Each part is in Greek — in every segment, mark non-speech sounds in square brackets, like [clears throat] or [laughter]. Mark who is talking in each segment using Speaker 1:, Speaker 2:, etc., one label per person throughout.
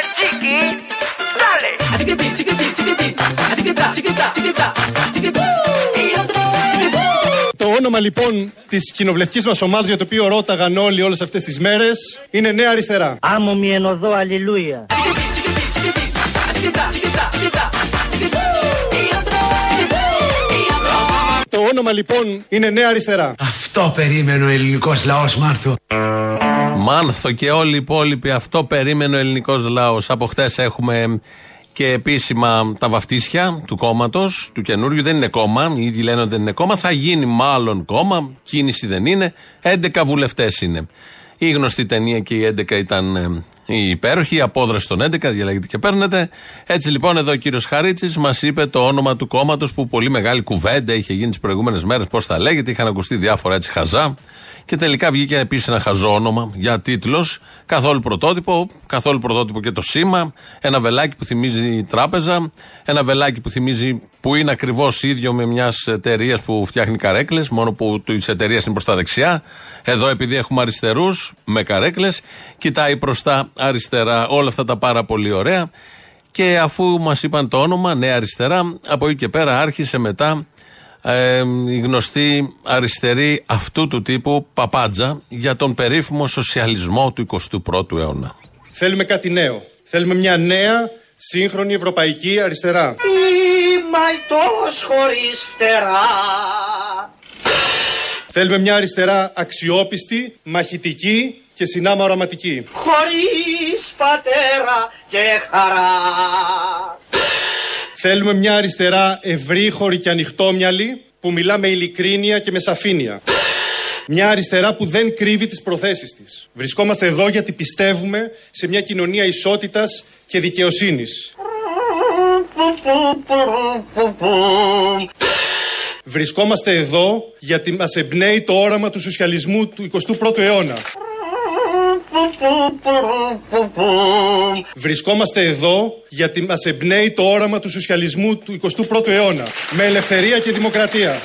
Speaker 1: el chiqui. Dale.
Speaker 2: Το όνομα λοιπόν της κοινοβουλευτικής μας ομάδας για το οποίο ρώταγαν όλοι όλες αυτές τις μέρες είναι Νέα Αριστερά.
Speaker 3: Άμμο μη ενωδώ, αλληλούια.
Speaker 2: Το όνομα λοιπόν είναι Νέα Αριστερά.
Speaker 4: Αυτό περίμενε ο ελληνικός λαός Μάρθο.
Speaker 5: Μάνθο και όλοι οι υπόλοιποι, αυτό περίμενε ο ελληνικός λαός. Από χτε έχουμε και επίσημα τα βαφτίσια του κόμματος, του καινούριου. Δεν είναι κόμμα, οι ίδιοι λένε ότι δεν είναι κόμμα. Θα γίνει μάλλον κόμμα, κίνηση δεν είναι. 11 βουλευτές είναι. Η γνωστή ταινία και η 11 ήταν ε, η υπέροχη, η απόδραση των 11, διαλέγετε και παίρνετε. Έτσι λοιπόν εδώ ο κύριος Χαρίτσης μας είπε το όνομα του κόμματος που πολύ μεγάλη κουβέντα είχε γίνει τις προηγούμενες μέρες, πώς θα λέγεται, είχαν ακουστεί διάφορα έτσι χαζά. Και τελικά βγήκε επίση ένα χαζό όνομα για τίτλος. Καθόλου πρωτότυπο, καθόλου πρωτότυπο και το σήμα. Ένα βελάκι που θυμίζει τράπεζα. Ένα βελάκι που θυμίζει που είναι ακριβώς ίδιο με μιας εταιρείας που φτιάχνει καρέκλες, μόνο που της εταιρείας είναι προς τα δεξιά. Εδώ επειδή έχουμε αριστερούς με καρέκλες, κοιτάει προς τα αριστερά. Όλα αυτά τα πάρα πολύ ωραία. Και αφού μας είπαν το όνομα, Νέα Αριστερά, από εκεί και πέρα άρχισε μετά ε, η γνωστή αριστερή αυτού του τύπου παπάντζα για τον περίφημο σοσιαλισμό του 21ου αιώνα.
Speaker 2: Θέλουμε κάτι νέο. Θέλουμε μια νέα σύγχρονη ευρωπαϊκή αριστερά.
Speaker 3: Μαϊτός χωρίς φτερά.
Speaker 2: Θέλουμε μια αριστερά αξιόπιστη, μαχητική και συνάμα οραματική.
Speaker 3: Χωρίς πατέρα και χαρά.
Speaker 2: Θέλουμε μια αριστερά ευρύχωρη και ανοιχτόμυαλη που μιλά με ειλικρίνεια και με σαφήνεια. Μια αριστερά που δεν κρύβει τις προθέσεις της. Βρισκόμαστε εδώ γιατί πιστεύουμε σε μια κοινωνία ισότητας και δικαιοσύνης. Βρισκόμαστε εδώ γιατί μας εμπνέει το όραμα του σοσιαλισμού του 21ου αιώνα. Βρισκόμαστε εδώ γιατί μας εμπνέει το όραμα του σοσιαλισμού του 21ου αιώνα. Με ελευθερία και δημοκρατία.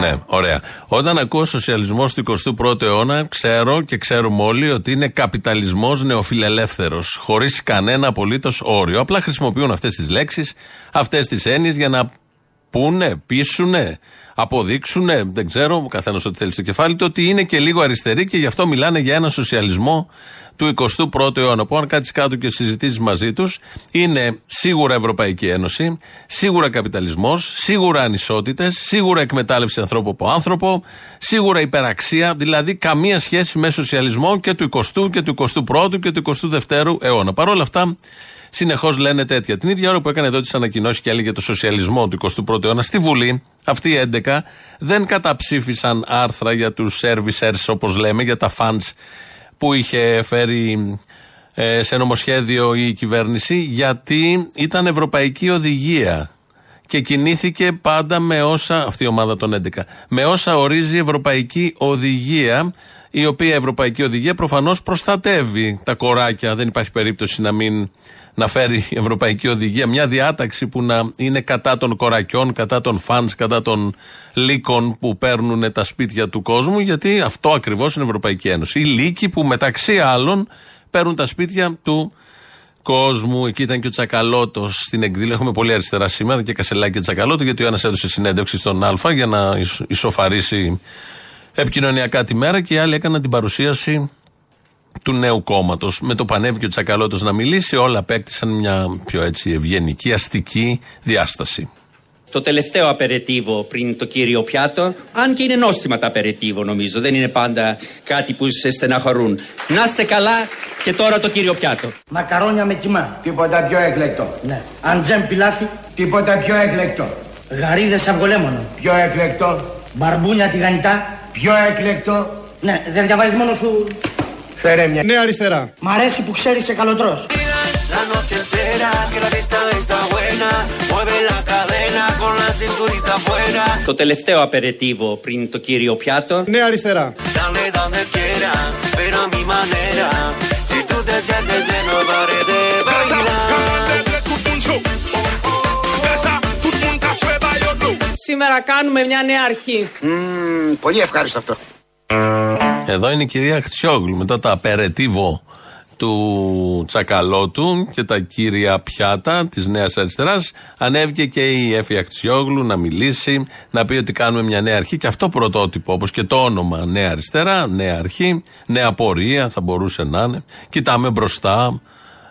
Speaker 5: Ναι, ωραία. Όταν ακούω σοσιαλισμός του 21ου αιώνα, ξέρω και ξέρουμε όλοι ότι είναι καπιταλισμός νεοφιλελεύθερος. Χωρίς κανένα απολύτως όριο. Απλά χρησιμοποιούν αυτές τις λέξεις, αυτές τις έννοιες για να πούνε, πείσουνε, αποδείξουνε, δεν ξέρω, ο καθένας ό,τι θέλει στο κεφάλι του, ότι είναι και λίγο αριστεροί και γι' αυτό μιλάνε για ένα σοσιαλισμό του 21ου αιώνα. Που αν κάτσεις κάτω και συζητήσεις μαζί τους, είναι σίγουρα Ευρωπαϊκή Ένωση, σίγουρα καπιταλισμός, σίγουρα ανισότητες, σίγουρα εκμετάλλευση ανθρώπου από άνθρωπο, σίγουρα υπεραξία, δηλαδή καμία σχέση με σοσιαλισμό και του 20ου και του 21ου και του 22ου αιώνα. Παρ' όλα αυτά, συνεχώς λένε τέτοια. Την ίδια ώρα που έκανε εδώ τις ανακοινώσεις και έλεγε το σοσιαλισμό του 21ου αιώνα στη Βουλή, αυτοί οι 11 δεν καταψήφισαν άρθρα για τους servicers, όπως λέμε, για τα funds που είχε φέρει ε, σε νομοσχέδιο η κυβέρνηση, γιατί ήταν ευρωπαϊκή οδηγία και κινήθηκε πάντα με όσα, αυτή η ομάδα των 11, με όσα ορίζει η Ευρωπαϊκή Οδηγία, η οποία Ευρωπαϊκή Οδηγία προφανώς προστατεύει τα κοράκια. Δεν υπάρχει περίπτωση να μην να φέρει η Ευρωπαϊκή Οδηγία μια διάταξη που να είναι κατά των κορακιών, κατά των φανς, κατά των λύκων που παίρνουν τα σπίτια του κόσμου, γιατί αυτό ακριβώς είναι η Ευρωπαϊκή Ένωση. Οι λύκοι που μεταξύ άλλων παίρνουν τα σπίτια του κόσμου. Εκεί ήταν και ο Τσακαλώτος στην εκδήλωση. Έχουμε πολύ αριστερά σήμερα και Κασελάκη και Τσακαλώτο, γιατί ο ένας έδωσε συνέντευξη στον Α για να ισοφαρίσει επικοινωνιακά τη μέρα και οι άλλοι έκαναν την παρουσίαση του νέου κόμματος. Με το πανέβηκε ο Τσακαλώτος να μιλήσει, όλα απέκτησαν μια πιο έτσι ευγενική, αστική διάσταση.
Speaker 6: Το τελευταίο απερετίβο πριν το κύριο πιάτο, αν και είναι νόστιμα τα απερετίβο νομίζω, δεν είναι πάντα κάτι που σε στεναχωρούν. Να είστε καλά και τώρα το κύριο πιάτο.
Speaker 3: Μακαρόνια με κιμά.
Speaker 7: Τίποτα πιο εκλεκτό.
Speaker 3: Ναι. Αντζέμ πιλάφι.
Speaker 7: Τίποτα πιο εκλεκτό.
Speaker 3: Γαρίδες αυγολέμονο.
Speaker 7: Πιο εκλεκτό.
Speaker 3: Μπαρμπούνια τηγανιτά.
Speaker 7: Πιο εκλεκτό.
Speaker 3: Ναι, δεν διαβάζεις μόνο σου.
Speaker 7: Φέρε μια.
Speaker 2: Νέα Αριστερά.
Speaker 3: Μ' αρέσει που ξέρεις και καλοτρός.
Speaker 1: La noche entera, que la fiesta está buena. Mueve la cadena con la cinturita afuera.
Speaker 6: Το τελευταίο απερετίβο πριν το κύριο πιάτο.
Speaker 2: Νέα Αριστερά.
Speaker 1: Dale donde quiera, pero a mi manera. Si tú te sientes bien, no pares de bailar.
Speaker 8: Σήμερα κάνουμε μια νέα αρχή.
Speaker 7: πολύ ευχάριστο αυτό.
Speaker 5: Εδώ είναι η κυρία Χτσιόγλου. Μετά τα απερετίβο του Τσακαλώτου και τα κύρια πιάτα της Νέας Αριστεράς. Ανέβηκε και η Εφη Ακτιόγλου να μιλήσει, να πει ότι κάνουμε μια νέα αρχή και αυτό πρωτότυπο, όπως και το όνομα Νέα Αριστερά, Νέα Αρχή, Νέα Πορεία θα μπορούσε να είναι. Κοιτάμε μπροστά,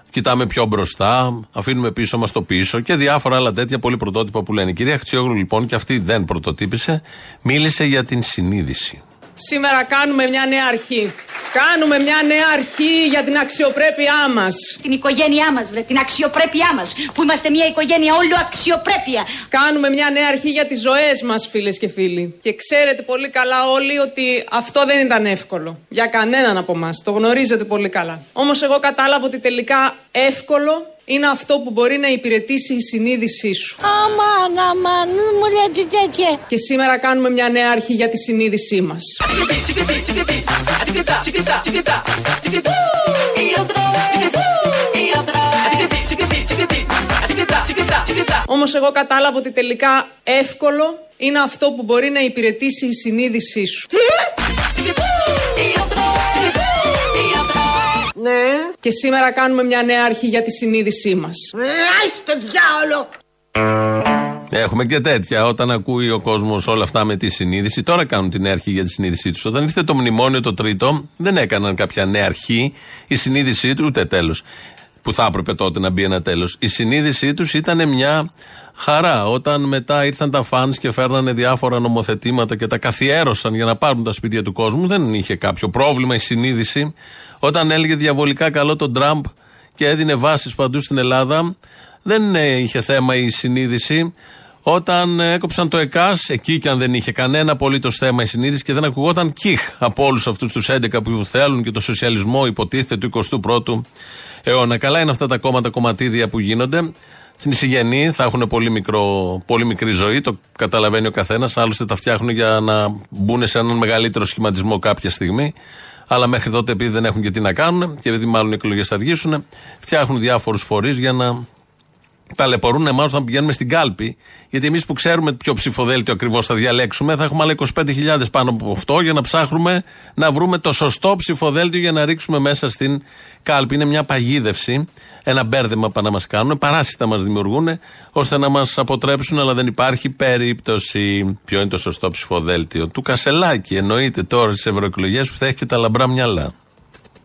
Speaker 5: κοιτάμε πιο μπροστά, αφήνουμε πίσω μας το πίσω και διάφορα άλλα τέτοια πολύ πρωτότυπα που λένε. Η κυρία Χτσιόγλου λοιπόν, και αυτή δεν πρωτοτύπησε, μίλησε για την συνείδηση.
Speaker 8: Σήμερα κάνουμε μια νέα αρχή. Κάνουμε μια νέα αρχή για την αξιοπρέπειά μας.
Speaker 9: Την οικογένειά μας, βρε, την αξιοπρέπειά μας. Που είμαστε μια οικογένεια όλο αξιοπρέπεια.
Speaker 8: Κάνουμε μια νέα αρχή για τις ζωές μας, φίλες και φίλοι. Και ξέρετε πολύ καλά όλοι ότι αυτό δεν ήταν εύκολο. Για κανέναν από εμά. Το γνωρίζετε πολύ καλά. Όμως εγώ κατάλαβα ότι τελικά εύκολο είναι αυτό που μπορεί να υπηρετήσει η συνείδησή σου.
Speaker 9: Αμάν, αμάν, μου λέτε τέτοια.
Speaker 8: Και σήμερα κάνουμε μια νέα αρχή για τη συνείδησή μας. Όμως εγώ κατάλαβα ότι τελικά εύκολο είναι αυτό που μπορεί να υπηρετήσει η συνείδησή σου.
Speaker 3: Ναι.
Speaker 8: Και σήμερα κάνουμε μια νέα αρχή για τη συνείδησή μας.
Speaker 3: Άστε διάολο.
Speaker 5: Έχουμε και τέτοια. Όταν ακούει ο κόσμος όλα αυτά με τη συνείδηση, τώρα κάνουν την νέα αρχή για τη συνείδησή τους. Όταν ήρθε το μνημόνιο το τρίτο, δεν έκαναν κάποια νέα αρχή. Η συνείδησή του, ούτε τέλος. Που θα έπρεπε τότε να μπει ένα τέλος. Η συνείδησή τους ήταν μια χαρά. Όταν μετά ήρθαν τα φαν και φέρνανε διάφορα νομοθετήματα και τα καθιέρωσαν για να πάρουν τα σπίτια του κόσμου, δεν είχε κάποιο πρόβλημα η συνείδηση. Όταν έλεγε διαβολικά καλό τον Τραμπ και έδινε βάσεις παντού στην Ελλάδα, δεν ε, είχε θέμα η συνείδηση. Όταν έκοψαν το ΕΚΑΣ, εκεί και αν δεν είχε κανένα απολύτως θέμα η συνείδηση και δεν ακουγόταν κιχ από όλους αυτούς τους 11 που θέλουν και το σοσιαλισμό υποτίθεται του 21ου αιώνα. Καλά είναι αυτά τα κόμματα κομματίδια που γίνονται. Στην εισηγενή θα έχουν πολύ, μικρό, πολύ μικρή ζωή, το καταλαβαίνει ο καθένας. Άλλωστε τα φτιάχνουν για να μπουν σε έναν μεγαλύτερο σχηματισμό κάποια στιγμή. Αλλά μέχρι τότε, επειδή δεν έχουν και τι να κάνουν και επειδή μάλλον οι εκλογές θα αργήσουν, φτιάχνουν διάφορους φορείς για να ταλαιπωρούν εμάς όταν πηγαίνουμε στην κάλπη. Γιατί εμείς που ξέρουμε ποιο ψηφοδέλτιο ακριβώς θα διαλέξουμε, θα έχουμε άλλα 25.000 πάνω από αυτό για να ψάχνουμε να βρούμε το σωστό ψηφοδέλτιο για να ρίξουμε μέσα στην κάλπη. Είναι μια παγίδευση, ένα μπέρδεμα που να μας κάνουν, παράσιτα μας δημιουργούν, ώστε να μας αποτρέψουν, αλλά δεν υπάρχει περίπτωση. Ποιο είναι το σωστό ψηφοδέλτιο; Του Κασελάκη, εννοείται τώρα στις ευρωεκλογές που θα έχει και τα λαμπρά μυαλά.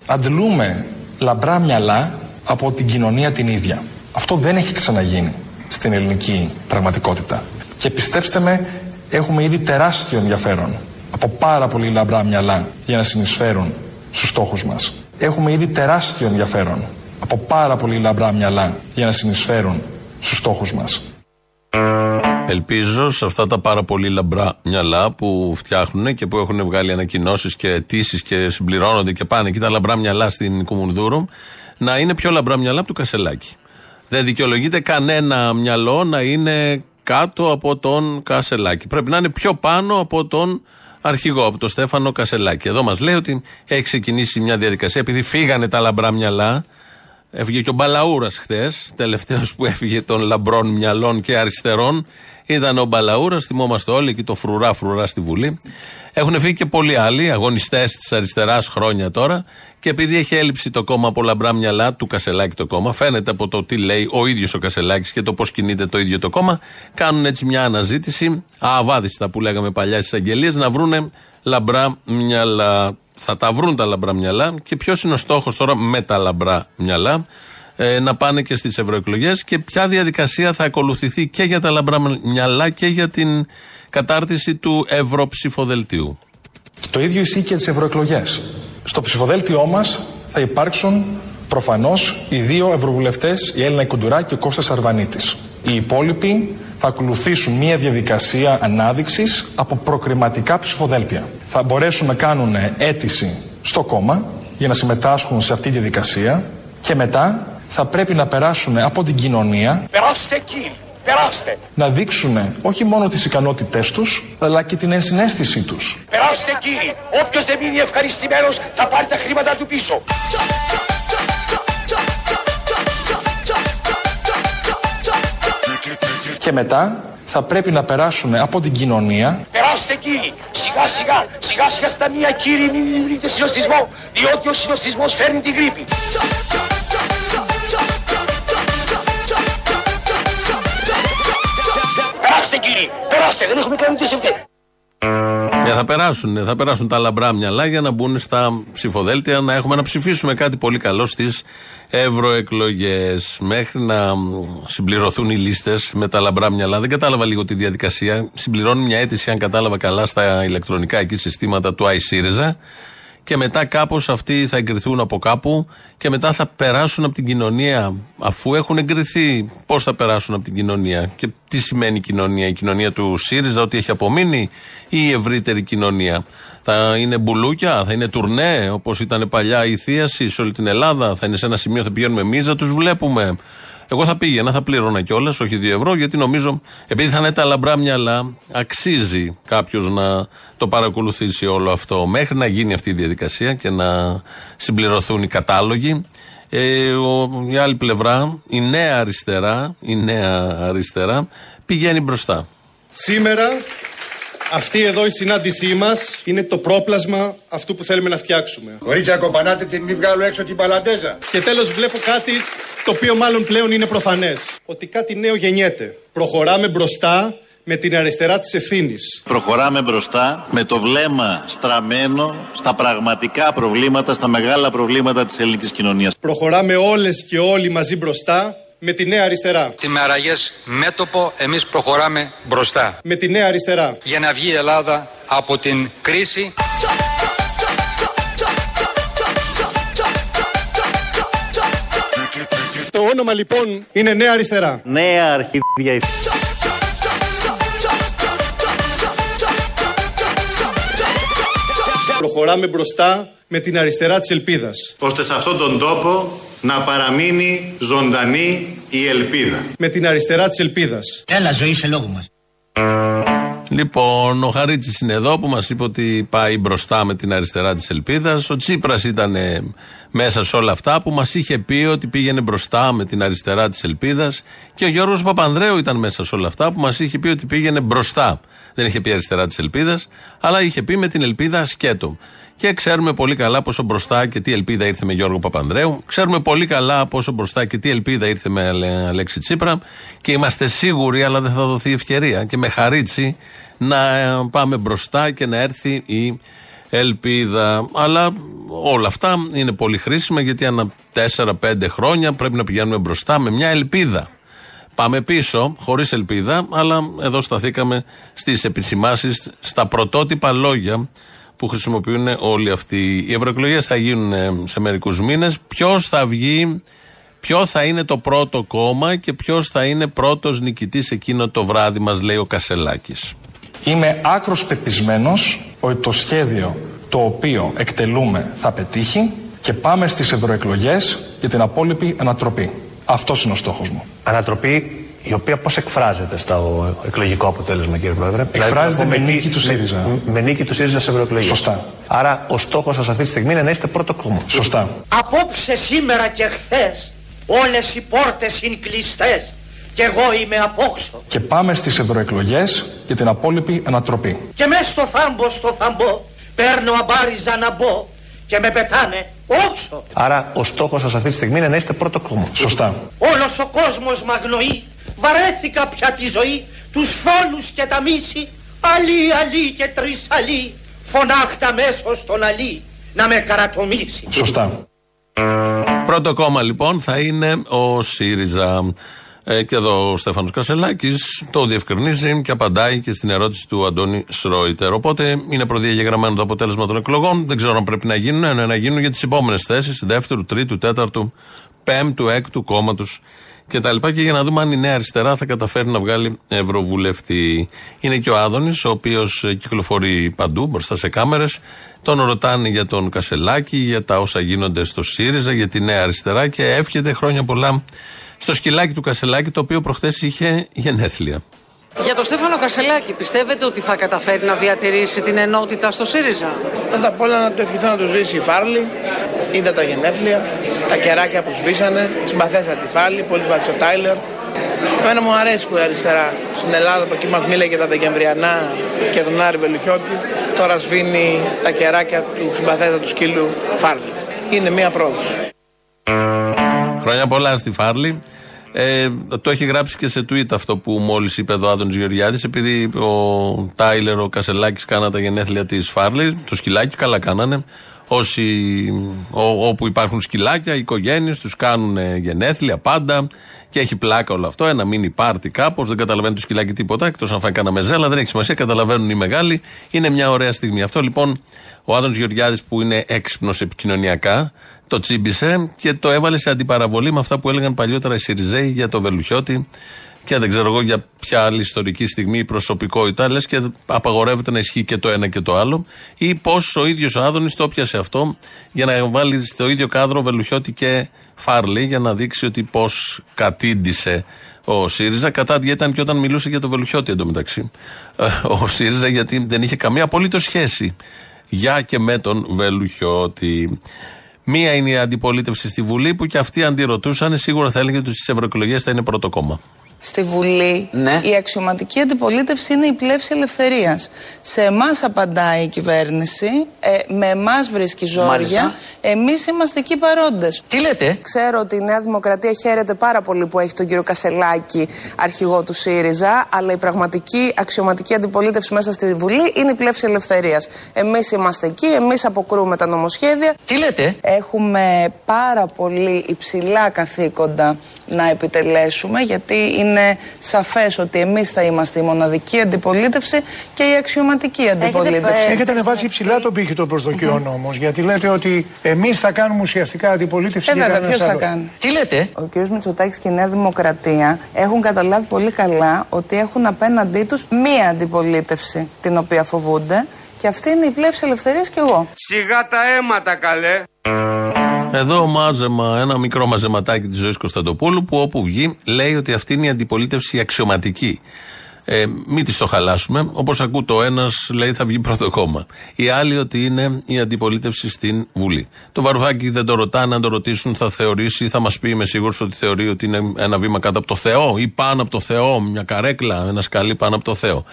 Speaker 10: Αντλούμε λαμπρά μυαλά από την κοινωνία την ίδια. Αυτό δεν έχει ξαναγίνει στην ελληνική πραγματικότητα. Και πιστέψτε με, έχουμε ήδη τεράστιο ενδιαφέρον από πάρα πολύ λαμπρά μυαλά για να συνεισφέρουν στους στόχους μας. Έχουμε ήδη τεράστιο ενδιαφέρον από πάρα πολύ λαμπρά μυαλά για να συνεισφέρουν στους στόχους μας.
Speaker 5: Ελπίζω σε αυτά τα πάρα πολύ λαμπρά μυαλά που φτιάχνουν και που έχουν βγάλει ανακοινώσεις και αιτήσεις και συμπληρώνονται και πάνε εκεί τα λαμπρά μυαλά στην Κουμουνδούρου να είναι πιο λαμπρά μυαλά από του Κασελάκη. Δεν δικαιολογείται κανένα μυαλό να είναι κάτω από τον Κασελάκη. Πρέπει να είναι πιο πάνω από τον αρχηγό, από τον Στέφανο Κασελάκη. Εδώ μας λέει ότι έχει ξεκινήσει μια διαδικασία επειδή φύγανε τα λαμπρά μυαλά. Έφυγε και ο Μπαλαούρας χθες, τελευταίος που έφυγε των λαμπρών μυαλών και αριστερών. Ήταν ο Μπαλαούρας, θυμόμαστε όλοι εκεί το φρουρά φρουρά στη Βουλή. Έχουν φύγει και πολλοί άλλοι αγωνιστές της αριστεράς χρόνια τώρα. Και επειδή έχει έλλειψη το κόμμα από λαμπρά μυαλά του Κασελάκη το κόμμα, φαίνεται από το τι λέει ο ίδιος ο Κασελάκης και το πώς κινείται το ίδιο το κόμμα, κάνουν έτσι μια αναζήτηση, αβάδιστα που λέγαμε παλιά στις αγγελίες, να βρούνε λαμπρά μυαλά. Θα τα βρουν τα λαμπρά μυαλά και ποιος είναι ο στόχος τώρα με τα λαμπρά μυαλά ε, να πάνε και στις ευρωεκλογές και ποια διαδικασία θα ακολουθηθεί και για τα λαμπρά μυαλά και για την κατάρτιση του ευρωψηφοδελτίου.
Speaker 10: Το ίδιο ισχύει και τις ευρωεκλογές. Στο ψηφοδέλτιό μας θα υπάρξουν προφανώς οι δύο ευρωβουλευτές, η Έλληνα Κουντουρά και ο Κώστας Αρβανίτης. Οι υπόλοιποι θα ακολουθήσουν μια διαδικασία ανάδειξης από προκριματικά ψηφοδέλτια. Θα μπορέσουν να κάνουν αίτηση στο κόμμα για να συμμετάσχουν σε αυτή τη διαδικασία και μετά θα πρέπει να περάσουν από την κοινωνία.
Speaker 11: Περάστε κύριοι, περάστε.
Speaker 10: Να δείξουν όχι μόνο τις ικανότητές τους, αλλά και την ενσυναίσθησή τους.
Speaker 11: Περάστε κύριοι, όποιος δεν μείνει ευχαριστημένος θα πάρει τα χρήματα του πίσω.
Speaker 10: Και μετά θα πρέπει να περάσουμε από την κοινωνία.
Speaker 11: Περάστε κύριοι, σιγά σιγά, σιγά σιγά στα μία κύριοι, μην δημιουργείτε συνοστισμό, διότι ο συνοστισμός φέρνει τη γρήπη. Περάστε κύριοι, περάστε, δεν έχουμε κάνει ούτε
Speaker 5: ε, θα περάσουν, θα περάσουν τα λαμπρά μυαλά για να μπουν στα ψηφοδέλτια να έχουμε να ψηφίσουμε κάτι πολύ καλό στις ευρωεκλογές. Μέχρι να συμπληρωθούν οι λίστες με τα λαμπρά μυαλά. Δεν κατάλαβα λίγο τη διαδικασία. Συμπληρώνουν μια αίτηση, αν κατάλαβα καλά, στα ηλεκτρονικά εκεί συστήματα του iSyriza και μετά κάπως αυτοί θα εγκριθούν από κάπου και μετά θα περάσουν από την κοινωνία αφού έχουν εγκριθεί πώς θα περάσουν από την κοινωνία και τι σημαίνει η κοινωνία, η κοινωνία του ΣΥΡΙΖΑ ότι έχει απομείνει ή η ευρύτερη κοινωνία. Θα είναι μπουλούκια, θα είναι τουρνέ όπως ήταν παλιά η θίαση σε όλη την Ελλάδα θα είναι σε ένα σημείο θα πηγαίνουμε εμείς να τους βλέπουμε εγώ θα πήγαινα, θα πλήρωνα κιόλας, όχι 2 ευρώ, γιατί νομίζω, επειδή θα είναι τα λαμπρά μυαλά, αξίζει κάποιος να το παρακολουθήσει όλο αυτό μέχρι να γίνει αυτή η διαδικασία και να συμπληρωθούν οι κατάλογοι. Ε, ο, η άλλη πλευρά, η νέα αριστερά, η νέα αριστερά πηγαίνει μπροστά.
Speaker 2: Σήμερα αυτή εδώ η συνάντησή μας είναι το πρόπλασμα αυτού που θέλουμε να φτιάξουμε.
Speaker 7: Κορίτσια, κοπανάτε την μη βγάλω έξω την παλαντέζα.
Speaker 2: Και τέλος βλέπω κάτι το οποίο μάλλον πλέον είναι προφανές. Ότι κάτι νέο γεννιέται. Προχωράμε μπροστά με την αριστερά της ευθύνης.
Speaker 12: Προχωράμε μπροστά με το βλέμμα στραμμένο στα πραγματικά προβλήματα, στα μεγάλα προβλήματα της ελληνικής κοινωνίας.
Speaker 2: Προχωράμε όλες και όλοι μαζί μπροστά με τη νέα αριστερά.
Speaker 13: Τι με αραγές μέτωπο εμείς προχωράμε μπροστά.
Speaker 2: Με τη νέα αριστερά.
Speaker 13: Για να βγει η Ελλάδα από την κρίση.
Speaker 2: Όνομα λοιπόν είναι Νέα Αριστερά.
Speaker 12: Νέα αρχιδία.
Speaker 2: Προχωράμε μπροστά με την αριστερά της ελπίδας.
Speaker 12: Ώστε σε αυτόν τον τόπο να παραμείνει ζωντανή η ελπίδα.
Speaker 2: Με την αριστερά της ελπίδας.
Speaker 3: Έλα ζωή σε λόγο μας.
Speaker 5: Λοιπόν, ο Χαρίτσης είναι εδώ που μας είπε ότι πάει μπροστά με την αριστερά της Ελπίδας. Ο Τσίπρας ήταν μέσα σε όλα αυτά που μας είχε πει ότι πήγαινε μπροστά με την αριστερά της Ελπίδας. Και ο Γιώργος Παπανδρέου ήταν μέσα σε όλα αυτά που μας είχε πει ότι πήγαινε μπροστά. Δεν είχε πει αριστερά της Ελπίδας, αλλά είχε πει με την Ελπίδα σκέτο. Και ξέρουμε πολύ καλά πόσο μπροστά και τι ελπίδα ήρθε με Γιώργο Παπανδρέου. Ξέρουμε πολύ καλά πόσο μπροστά και τι ελπίδα ήρθε με Αλέξη Τσίπρα. Και είμαστε σίγουροι, αλλά δεν θα δοθεί ευκαιρία. Και με χαρίτσι να πάμε μπροστά και να έρθει η ελπίδα. Αλλά όλα αυτά είναι πολύ χρήσιμα γιατί ανά 4-5 χρόνια πρέπει να πηγαίνουμε μπροστά με μια ελπίδα. Πάμε πίσω, χωρίς ελπίδα, αλλά εδώ σταθήκαμε στις επισημάσεις, στα πρωτότυπα λόγια που χρησιμοποιούν όλοι αυτοί. Οι ευρωεκλογές θα γίνουν σε μερικούς μήνες. Ποιος θα βγει, ποιο θα είναι το πρώτο κόμμα και ποιος θα είναι πρώτος νικητής εκείνο το βράδυ, μας λέει ο Κασελάκης.
Speaker 10: Είμαι άκρος πεπισμένος ότι το σχέδιο το οποίο εκτελούμε θα πετύχει και πάμε στις ευρωεκλογές για την απόλυτη ανατροπή. Αυτός είναι ο στόχος μου.
Speaker 14: Ανατροπή η οποία πώς εκφράζεται στο εκλογικό αποτέλεσμα, κύριε Πρόεδρε;
Speaker 10: Εκφράζεται
Speaker 14: Δηλαδή,
Speaker 10: με νίκη του ΣΥΡΙΖΑ.
Speaker 14: Με, με νίκη του ΣΥΡΙΖΑ σε ευρωεκλογές.
Speaker 10: Σωστά.
Speaker 14: Άρα ο στόχος σας αυτή τη στιγμή είναι να είστε πρώτο κόμμα.
Speaker 10: Σωστά.
Speaker 3: Απόψε σήμερα και χθες όλες οι πόρτες είναι κλειστές και εγώ είμαι απόξω.
Speaker 10: Και πάμε στις ευρωεκλογές για την απόλυτη ανατροπή.
Speaker 3: Και μες στο θάμπο στο θαμπό παίρνω αμπάριζα να μπω και με πετάνε όξο.
Speaker 14: Άρα ο στόχος σας αυτή τη στιγμή είναι να είστε πρώτο κόμμα.
Speaker 10: Σωστά.
Speaker 3: Όλος ο κόσμος μ' αγνοεί Βαρέθηκα πια τη ζωή Τους φόνους και τα μίση Αλή, αλή και τρεις αλή Φωνάχτα μέσω στον αλή Να με καρατομήσει
Speaker 10: Σωστά.
Speaker 5: Πρώτο κόμμα λοιπόν θα είναι ο ΣΥΡΙΖΑ. Ε, και εδώ ο Στέφανος Κασελάκης το διευκρινίζει και απαντάει και στην ερώτηση του Αντώνη Σρόιτερ. Οπότε είναι προδιαγεγραμμένο το αποτέλεσμα των εκλογών. Δεν ξέρω αν πρέπει να γίνουν, ναι, να γίνουν για τις επόμενες θέσεις δεύτερου, τρίτου, τέταρτου, πέμπτου, έκτου κόμματο και τα λοιπά και για να δούμε αν η Νέα Αριστερά θα καταφέρει να βγάλει ευρωβουλευτή. Είναι και ο Άδωνης, ο οποίος κυκλοφορεί παντού μπροστά σε κάμερες. Τον ρωτάνε για τον Κασελάκη, για τα όσα γίνονται στο ΣΥΡΙΖΑ, για τη Νέα Αριστερά και εύχεται χρόνια πολλά στο σκυλάκι του Κασελάκη, το οποίο προχθές είχε γενέθλια.
Speaker 15: Για τον Στέφανο Κασελάκη, πιστεύετε ότι θα καταφέρει να διατηρήσει την ενότητα στο ΣΥΡΙΖΑ;
Speaker 16: Πρώτα απ' όλα να του ευχηθώ να του ζήσει η Φάρλη. Είδα τα γενέθλια, τα κεράκια που σβήσανε. Συμπαθέσα τη Φάρλη, πολύ συμπαθήσα ο Τάιλερ. Εμένα μου αρέσει που η αριστερά στην Ελλάδα από εκεί μας μίλαγε για τα Δεκεμβριανά και τον Άρη Βελουχιώτη. Τώρα σβήνει τα κεράκια του συμπαθέτα του σκύλου Φάρλη. Είναι μία πρόοδος.
Speaker 5: Χρόνια πολλά στη Φάρλη. Ε, το έχει γράψει και σε tweet αυτό που μόλις είπε εδώ ο Άδων Γεωργιάδης, επειδή ο Τάιλερ, ο Κασελάκης κάνανε τα γενέθλια της Φάρλι, το σκυλάκι, καλά κάνανε. Όσοι, ό, όπου υπάρχουν σκυλάκια, οι οικογένειες τους κάνουν γενέθλια πάντα και έχει πλάκα όλο αυτό. Ένα μίνι πάρτι κάπως, δεν καταλαβαίνει το σκυλάκι τίποτα, εκτός αν φάει κανένα μεζέλα, δεν έχει σημασία, καταλαβαίνουν οι μεγάλοι. Είναι μια ωραία στιγμή. Αυτό λοιπόν ο Άδων Γεωργιάδης που είναι έξυπνος επικοινωνιακά, το τσίμπησε και το έβαλε σε αντιπαραβολή με αυτά που έλεγαν παλιότερα οι Σιριζέοι για το Βελουχιώτη και δεν ξέρω εγώ για ποια άλλη ιστορική στιγμή η προσωπικότητα, λες και απαγορεύεται να ισχύει και το ένα και το άλλο, ή πώς ο ίδιος ο Άδωνης το πιασε αυτό για να βάλει στο ίδιο κάδρο Βελουχιώτη και Φάρλι για να δείξει ότι πώς κατήντησε ο ΣΥΡΙΖΑ. Κατά ήταν και όταν μιλούσε για το Βελουχιώτη εντωμεταξύ. Ε, ο ΣΥΡΙΖΑ γιατί δεν είχε καμία απολύτως σχέση για και με τον Βελουχιώτη. Μία είναι η αντιπολίτευση στη Βουλή που και αυτοί αντιρωτούσαν. Σίγουρα θα έλεγε ότι στις ευρωεκλογές θα είναι πρώτο κόμμα
Speaker 17: στη Βουλή
Speaker 5: ναι.
Speaker 17: η αξιωματική αντιπολίτευση είναι η πλεύση ελευθερίας. Σε εμάς απαντάει η κυβέρνηση, ε, με εμάς βρίσκει ζόρια. Εμείς είμαστε εκεί παρόντες.
Speaker 18: Τι λέτε;
Speaker 17: Ξέρω ότι η Νέα Δημοκρατία χαίρεται πάρα πολύ που έχει τον κύριο Κασελάκη, αρχηγό του ΣΥΡΙΖΑ, αλλά η πραγματική αξιωματική αντιπολίτευση μέσα στη Βουλή είναι η πλεύση ελευθερίας. Εμείς είμαστε εκεί, εμείς αποκρούμε τα νομοσχέδια.
Speaker 18: Τι λέτε;
Speaker 17: Έχουμε πάρα πολύ υψηλά καθήκοντα να επιτελέσουμε, γιατί είναι σαφές ότι εμείς θα είμαστε η μοναδική αντιπολίτευση και η αξιωματική αντιπολίτευση.
Speaker 19: Έχετε ανεβάσει υψηλά τον πύχη των προσδοκιών mm-hmm. όμως, γιατί λέτε ότι εμείς θα κάνουμε ουσιαστικά αντιπολίτευση.
Speaker 17: Ε, βέβαια, ποιος θα κάνει;
Speaker 18: Τι λέτε;
Speaker 17: Ο κ. Μητσοτάκης και η Νέα Δημοκρατία έχουν καταλάβει πολύ καλά ότι έχουν απέναντί τους μία αντιπολίτευση την οποία φοβούνται. Και αυτή είναι η πλεύση ελευθερίας και εγώ.
Speaker 3: Σιγά τα αίματα, καλέ.
Speaker 5: Εδώ μάζεμα, ένα μικρό μαζεματάκι της ζωής Κωνσταντοπούλου που όπου βγει λέει ότι αυτή είναι η αντιπολίτευση αξιωματική. Ε, μην της το χαλάσουμε. Όπως ακούω το ένας λέει θα βγει πρώτο κόμμα. Οι άλλοι ότι είναι η αντιπολίτευση στην Βουλή. Το Βαρουφάκι δεν το ρωτάνε, αν το ρωτήσουν θα θεωρήσει, θα μας πει είμαι σίγουρος ότι θεωρεί ότι είναι ένα βήμα κάτω από το Θεό ή πάνω από το Θεό, μια καρέκλα, ένα σκαλί πάνω από το Θεό.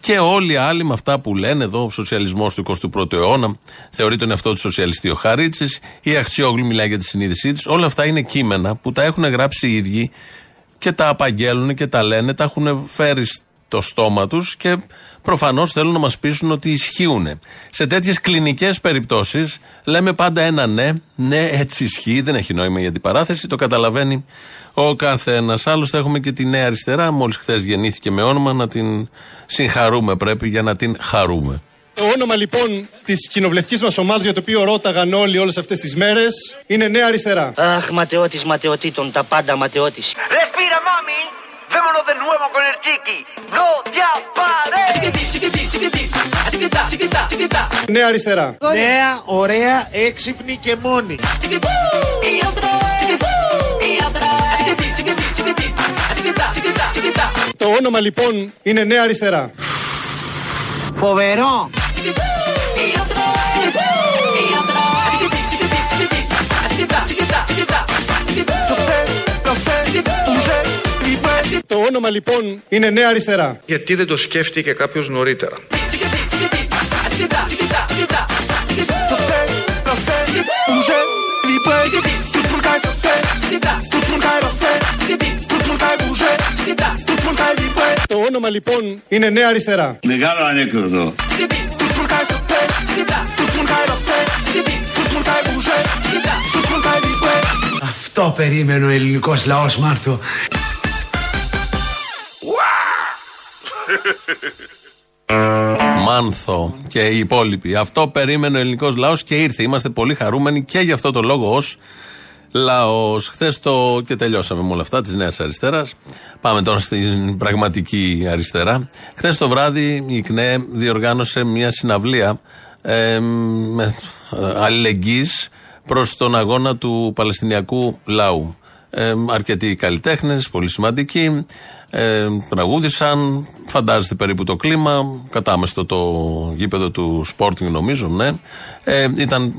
Speaker 5: Και όλοι οι άλλοι με αυτά που λένε εδώ, ο σοσιαλισμός του 21ου αιώνα, θεωρεί τον εαυτό του σοσιαλιστή ο Χαρίτσης, η Αξιόγλου μιλάει για τη συνείδησή της. Όλα αυτά είναι κείμενα που τα έχουν γράψει οι ίδιοι και τα απαγγέλνουν και τα λένε, τα έχουν φέρει στο στόμα τους και προφανώς θέλουν να μας πείσουν ότι ισχύουν. Σε τέτοιες κλινικές περιπτώσεις λέμε πάντα ένα ναι, ναι, έτσι ισχύει, δεν έχει νόημα η αντιπαράθεση, το καταλαβαίνει ο καθένας. Άλλωστε έχουμε και τη Νέα Αριστερά, μόλις χθες γεννήθηκε με όνομα, να την συγχαρούμε πρέπει για να την χαρούμε.
Speaker 2: Το όνομα λοιπόν της κοινοβουλευτικής μας ομάδας για το οποίο ρώταγαν όλοι όλες αυτές τις μέρες είναι Νέα Αριστερά.
Speaker 20: Αχ, ματαιώτης ματαιωτήτων, τα πάντα ματαιώτης.
Speaker 11: Respira, mami. Vémonos de nuevo con el chiqui. No te apares.
Speaker 2: Νέα Αριστερά.
Speaker 19: Νέα, ωραία, έξυπνη και μόνη.
Speaker 2: Το όνομα λοιπόν είναι Νέα Αριστερά.
Speaker 20: Φοβερό.
Speaker 2: Το όνομα λοιπόν είναι Νέα Αριστερά.
Speaker 21: Γιατί δεν το σκέφτηκε κάποιος νωρίτερα.
Speaker 2: Το όνομα λοιπόν είναι Νέα Αριστερά.
Speaker 12: Μεγάλο ανέκδοτο.
Speaker 4: Αυτό περίμενε ο ελληνικός λαός Μάρθο.
Speaker 5: Μάνθο και οι υπόλοιποι. Αυτό περίμενε ο ελληνικός λαός και ήρθε. Είμαστε πολύ χαρούμενοι και γι' αυτό το λόγο ως λαός. Χθες το και τελειώσαμε με όλα αυτά της Νέας Αριστεράς. Πάμε τώρα στην πραγματική αριστερά. Χθες το βράδυ η ΚΝΕ διοργάνωσε μια συναυλία ε, με αλληλεγγύης προς τον αγώνα του Παλαιστινιακού λαού. Ε, αρκετοί καλλιτέχνες, πολύ σημαντικοί ε, τραγούδησαν. Φαντάζεστε περίπου το κλίμα. Κατάμεστο το γήπεδο του Sporting, νομίζω, ναι. Ε, ήταν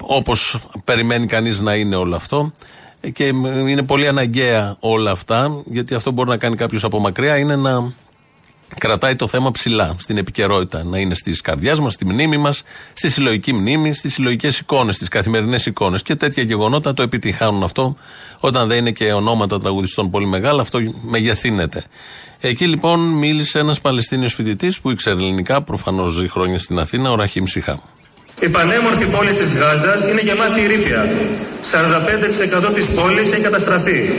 Speaker 5: όπως περιμένει κανείς να είναι όλο αυτό. Και είναι πολύ αναγκαία όλα αυτά, γιατί αυτό μπορεί να κάνει κάποιος από μακριά είναι να κρατάει το θέμα ψηλά στην επικαιρότητα. Να είναι στις καρδιέ μας, στη μνήμη μας, στη συλλογική μνήμη, στις συλλογικές εικόνες, στις καθημερινές εικόνες. Και τέτοια γεγονότα το επιτυχάνουν αυτό. Όταν δεν είναι και ονόματα τραγουδιστών πολύ μεγάλα, αυτό μεγεθύνεται. Εκεί λοιπόν μίλησε ένας Παλαιστίνιος φοιτητής που ήξερε ελληνικά, προφανώς ζει χρόνια στην Αθήνα, ο Ραχήμ Σιχά.
Speaker 18: Η πανέμορφη πόλη της Γάζας είναι γεμάτη ρήπια. 45% της πόλης έχει καταστραφεί.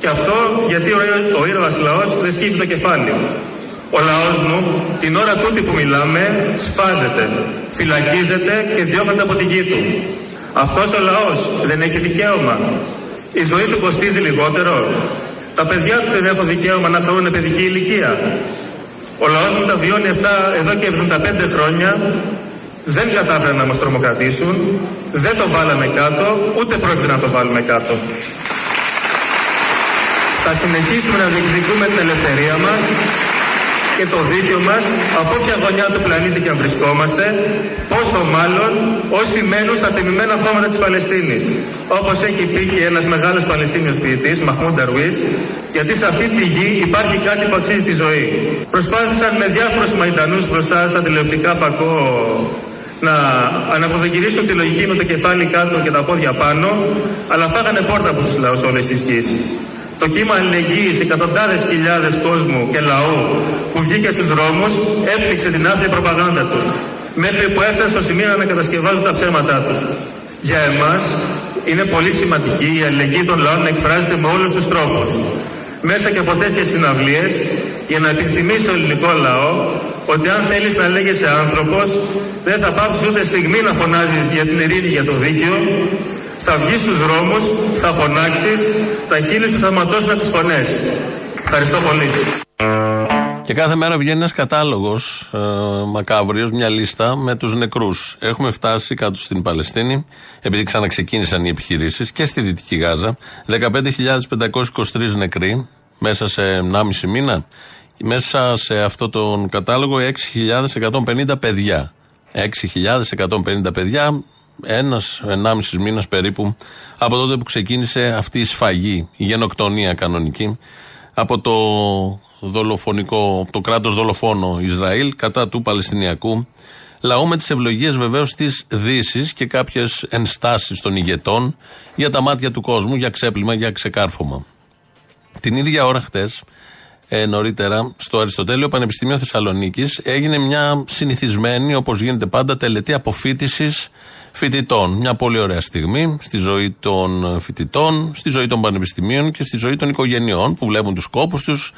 Speaker 18: Και αυτό γιατί ο, ο ήρωας λαός δεν σκύβει το κεφάλι. Ο λαός μου την ώρα τούτη που μιλάμε σφάζεται, φυλακίζεται και διώκεται από τη γη του. Αυτός ο λαός δεν έχει δικαίωμα. Η ζωή του κοστίζει λιγότερο. Τα παιδιά του δεν έχουν δικαίωμα να θεωρούν παιδική ηλικία. Ο λαός μου τα βιώνει αυτά εδώ και 75 χρόνια. Δεν κατάφεραν να μας τρομοκρατήσουν. Δεν το βάλαμε κάτω, ούτε πρόκειται να το βάλουμε κάτω. Θα συνεχίσουμε να διεκδικούμε την ελευθερία μας και το δίκαιο μας από όποια γωνιά του πλανήτη και αν βρισκόμαστε, πόσο μάλλον όσοι μένουν στα τιμημένα χώματα της Παλαιστίνης. Όπως έχει πει και ένας μεγάλος Παλαιστίνιος ποιητής, Μαχμούν Νταρουίς, γιατί σε αυτή τη γη υπάρχει κάτι που αξίζει τη ζωή. Προσπάθησαν με διάφορους μαϊντανούς μπροστά στα τηλεοπτικά φακό να αναποδογυρίσουν τη λογική με το κεφάλι κάτω και τα πόδια πάνω, αλλά φάγανε πόρτα από τους λαούς όλες τις γης. Το κύμα αλληλεγγύης εκατοντάδες χιλιάδες κόσμου και λαού που βγήκε στους δρόμους έπληξε την άθλια προπαγάνδα τους μέχρι που έφτασε στο σημείο να κατασκευάζουν τα ψέματά τους. Για εμάς είναι πολύ σημαντική η αλληλεγγύη των λαών να εκφράζεται με όλους τους τρόπους. Μέσα και από τέτοιες συναυλίες για να επιθυμείς στο ελληνικό λαό ότι αν θέλεις να λέγεσαι άνθρωπος δεν θα πάψεις ούτε στιγμή να φωνάζεις για την ειρήνη για το δίκαιο θα βγεις στους δρόμους, θα φωνάξεις, τα χείλη σου θα ματώσουν τις φωνές. Ευχαριστώ πολύ.
Speaker 5: Και κάθε μέρα βγαίνει ένας κατάλογος ε, μακάβριος, μια λίστα με τους νεκρούς. Έχουμε φτάσει κάτω στην Παλαιστίνη, επειδή ξαναξεκίνησαν οι επιχειρήσεις και στη Δυτική Γάζα. 15.523 νεκροί μέσα σε 1,5 μήνα. Μέσα σε αυτό τον κατάλογο 6.150 παιδιά. 6.150 παιδιά, ένας, ενάμιση μήνας περίπου από τότε που ξεκίνησε αυτή η σφαγή, η γενοκτονία κανονική από το δολοφονικό, το κράτος δολοφόνο Ισραήλ κατά του Παλαιστινιακού λαού με τις ευλογίες βεβαίως της Δύσης και κάποιες ενστάσεις των ηγετών για τα μάτια του κόσμου, για ξέπλυμα, για ξεκάρφωμα. Την ίδια ώρα χτες, ε, νωρίτερα, στο Αριστοτέλειο Πανεπιστημίο Θεσσαλονίκης έγινε μια συνηθισμένη, όπως γίνεται πάντα, τελετή αποφύτησης φοιτητών. Μια πολύ ωραία στιγμή στη ζωή των φοιτητών, στη ζωή των πανεπιστημίων και στη ζωή των οικογενειών που βλέπουν τους κόπους τους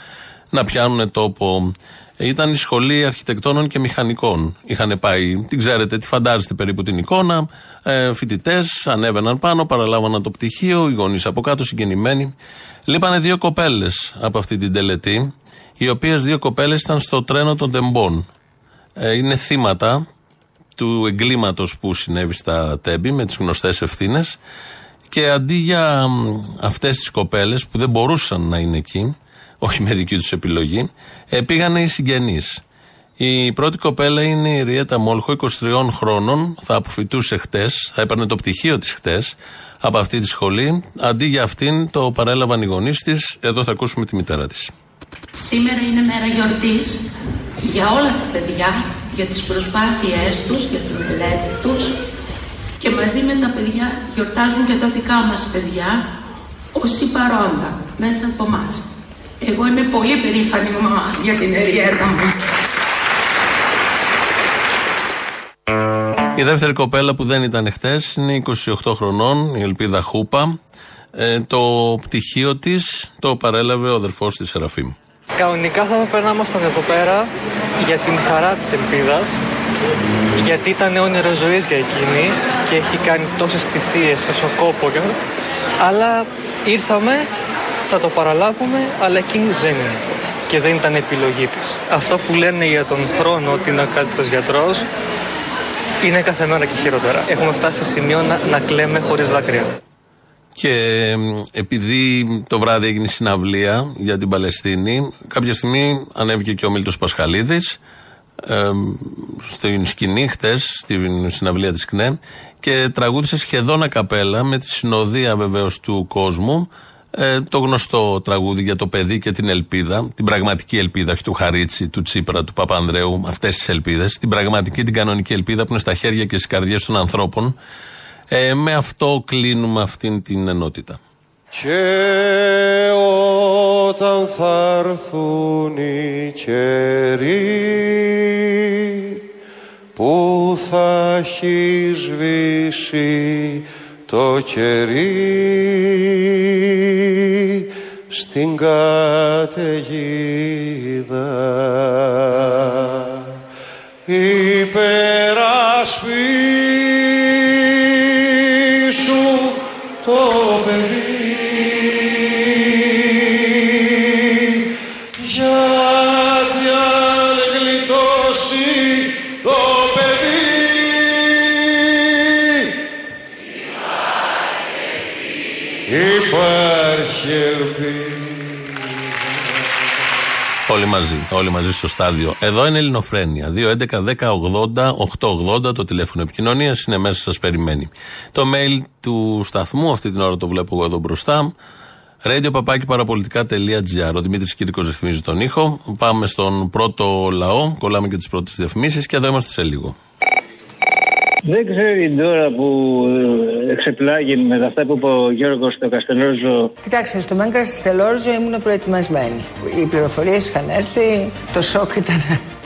Speaker 5: να πιάνουν τόπο. Ήταν η σχολή αρχιτεκτόνων και μηχανικών. Είχαν πάει, την ξέρετε, τη φαντάζεστε περίπου την εικόνα. Ε, Φοιτητές ανέβαιναν πάνω, παραλάβαναν το πτυχίο, οι γονείς από κάτω συγκινημένοι. Λείπανε δύο κοπέλες από αυτή την τελετή, οι οποίες δύο κοπέλες ήταν στο τρένο των τεμπών. Ε, είναι θύματα του εγκλήματος που συνέβη στα Τέμπη με τις γνωστές ευθύνες. Και αντί για αυτές τις κοπέλες που δεν μπορούσαν να είναι εκεί, [laughs] όχι με δική τους επιλογή, ε, πήγανε οι συγγενείς. Η πρώτη κοπέλα είναι η Ριέτα Μόλχο, 23 χρόνων, θα αποφυτούσε χτες, θα έπαιρνε το πτυχίο της χτες από αυτή τη σχολή. Αντί για αυτήν το παρέλαβαν οι γονείς της. Εδώ θα ακούσουμε τη μητέρα της.
Speaker 22: Σήμερα είναι μέρα γιορτής για όλα τα παιδιά για τις προσπάθειές τους, για τη μελέτη τους και μαζί με τα παιδιά γιορτάζουν και τα δικά μας παιδιά όσοι παρόντα μέσα από εμάς. Εγώ είμαι πολύ περήφανη μαμά για την Εριέτα μου.
Speaker 5: Η δεύτερη κοπέλα που δεν ήταν χθες είναι 28 χρονών, η Ελπίδα Χούπα. Ε, το πτυχίο της το παρέλαβε ο αδερφός της Σεραφείμ.
Speaker 23: Κανονικά θα έπρεπε να ήμασταν εδώ πέρα για την χαρά της ελπίδας γιατί ήταν όνειρο ζωής για εκείνη και έχει κάνει τόσες θυσίες, τόσο κόπο αλλά ήρθαμε, θα το παραλάβουμε αλλά εκείνη δεν είναι και δεν ήταν επιλογή της. Αυτό που λένε για τον χρόνο ότι είναι ο καλύτερος γιατρός είναι κάθε μέρα και χειρότερα. Έχουμε φτάσει σε σημείο να, να κλαίμε χωρίς δάκρυα.
Speaker 5: Και επειδή το βράδυ έγινε συναυλία για την Παλαιστίνη, κάποια στιγμή ανέβηκε και ο Μίλτος Πασχαλίδης ε, στην σκηνή χτες, στην συναυλία της ΚΝΕ και τραγούδισε σχεδόν ακαπέλα με τη συνοδεία βεβαίως του κόσμου Ε, το γνωστό τραγούδι για το παιδί και την ελπίδα, την πραγματική ελπίδα, όχι του Χαρίτσι, του Τσίπρα, του Παπανδρέου, αυτές τις ελπίδες, την πραγματική, την κανονική ελπίδα που είναι στα χέρια και στις καρδιές των ανθρώπων. Ε, με αυτό κλείνουμε αυτήν την ενότητα.
Speaker 24: Και όταν θα έρθουν οι καιροί που θα έχει σβήσει το κερί στην καταιγίδα υπάρχει ελπίδα
Speaker 5: Όλοι μαζί, όλοι μαζί στο στάδιο. Εδώ είναι Ελληνοφρένια. 2.11.10.80.880 το τηλέφωνο επικοινωνίας είναι μέσα, σας περιμένει. Το mail του σταθμού, αυτή την ώρα το βλέπω εγώ εδώ μπροστά. Radio παπάκι παραπολιτικά.gr. Ο Δημήτρης Κύρικος ρυθμίζει τον ήχο. Πάμε στον πρώτο λαό, κολλάμε και τις πρώτες διαφημίσεις και εδώ είμαστε σε λίγο.
Speaker 25: Δεν ξέρει τώρα που ε, εξεπλάγει με αυτά που είπε ο Γιώργος στο Καστελόριζο.
Speaker 26: Κοιτάξτε, στο Μέγκα Καστελόριζο ήμουν προετοιμασμένη. Οι πληροφορίες είχαν έρθει, το σοκ ήταν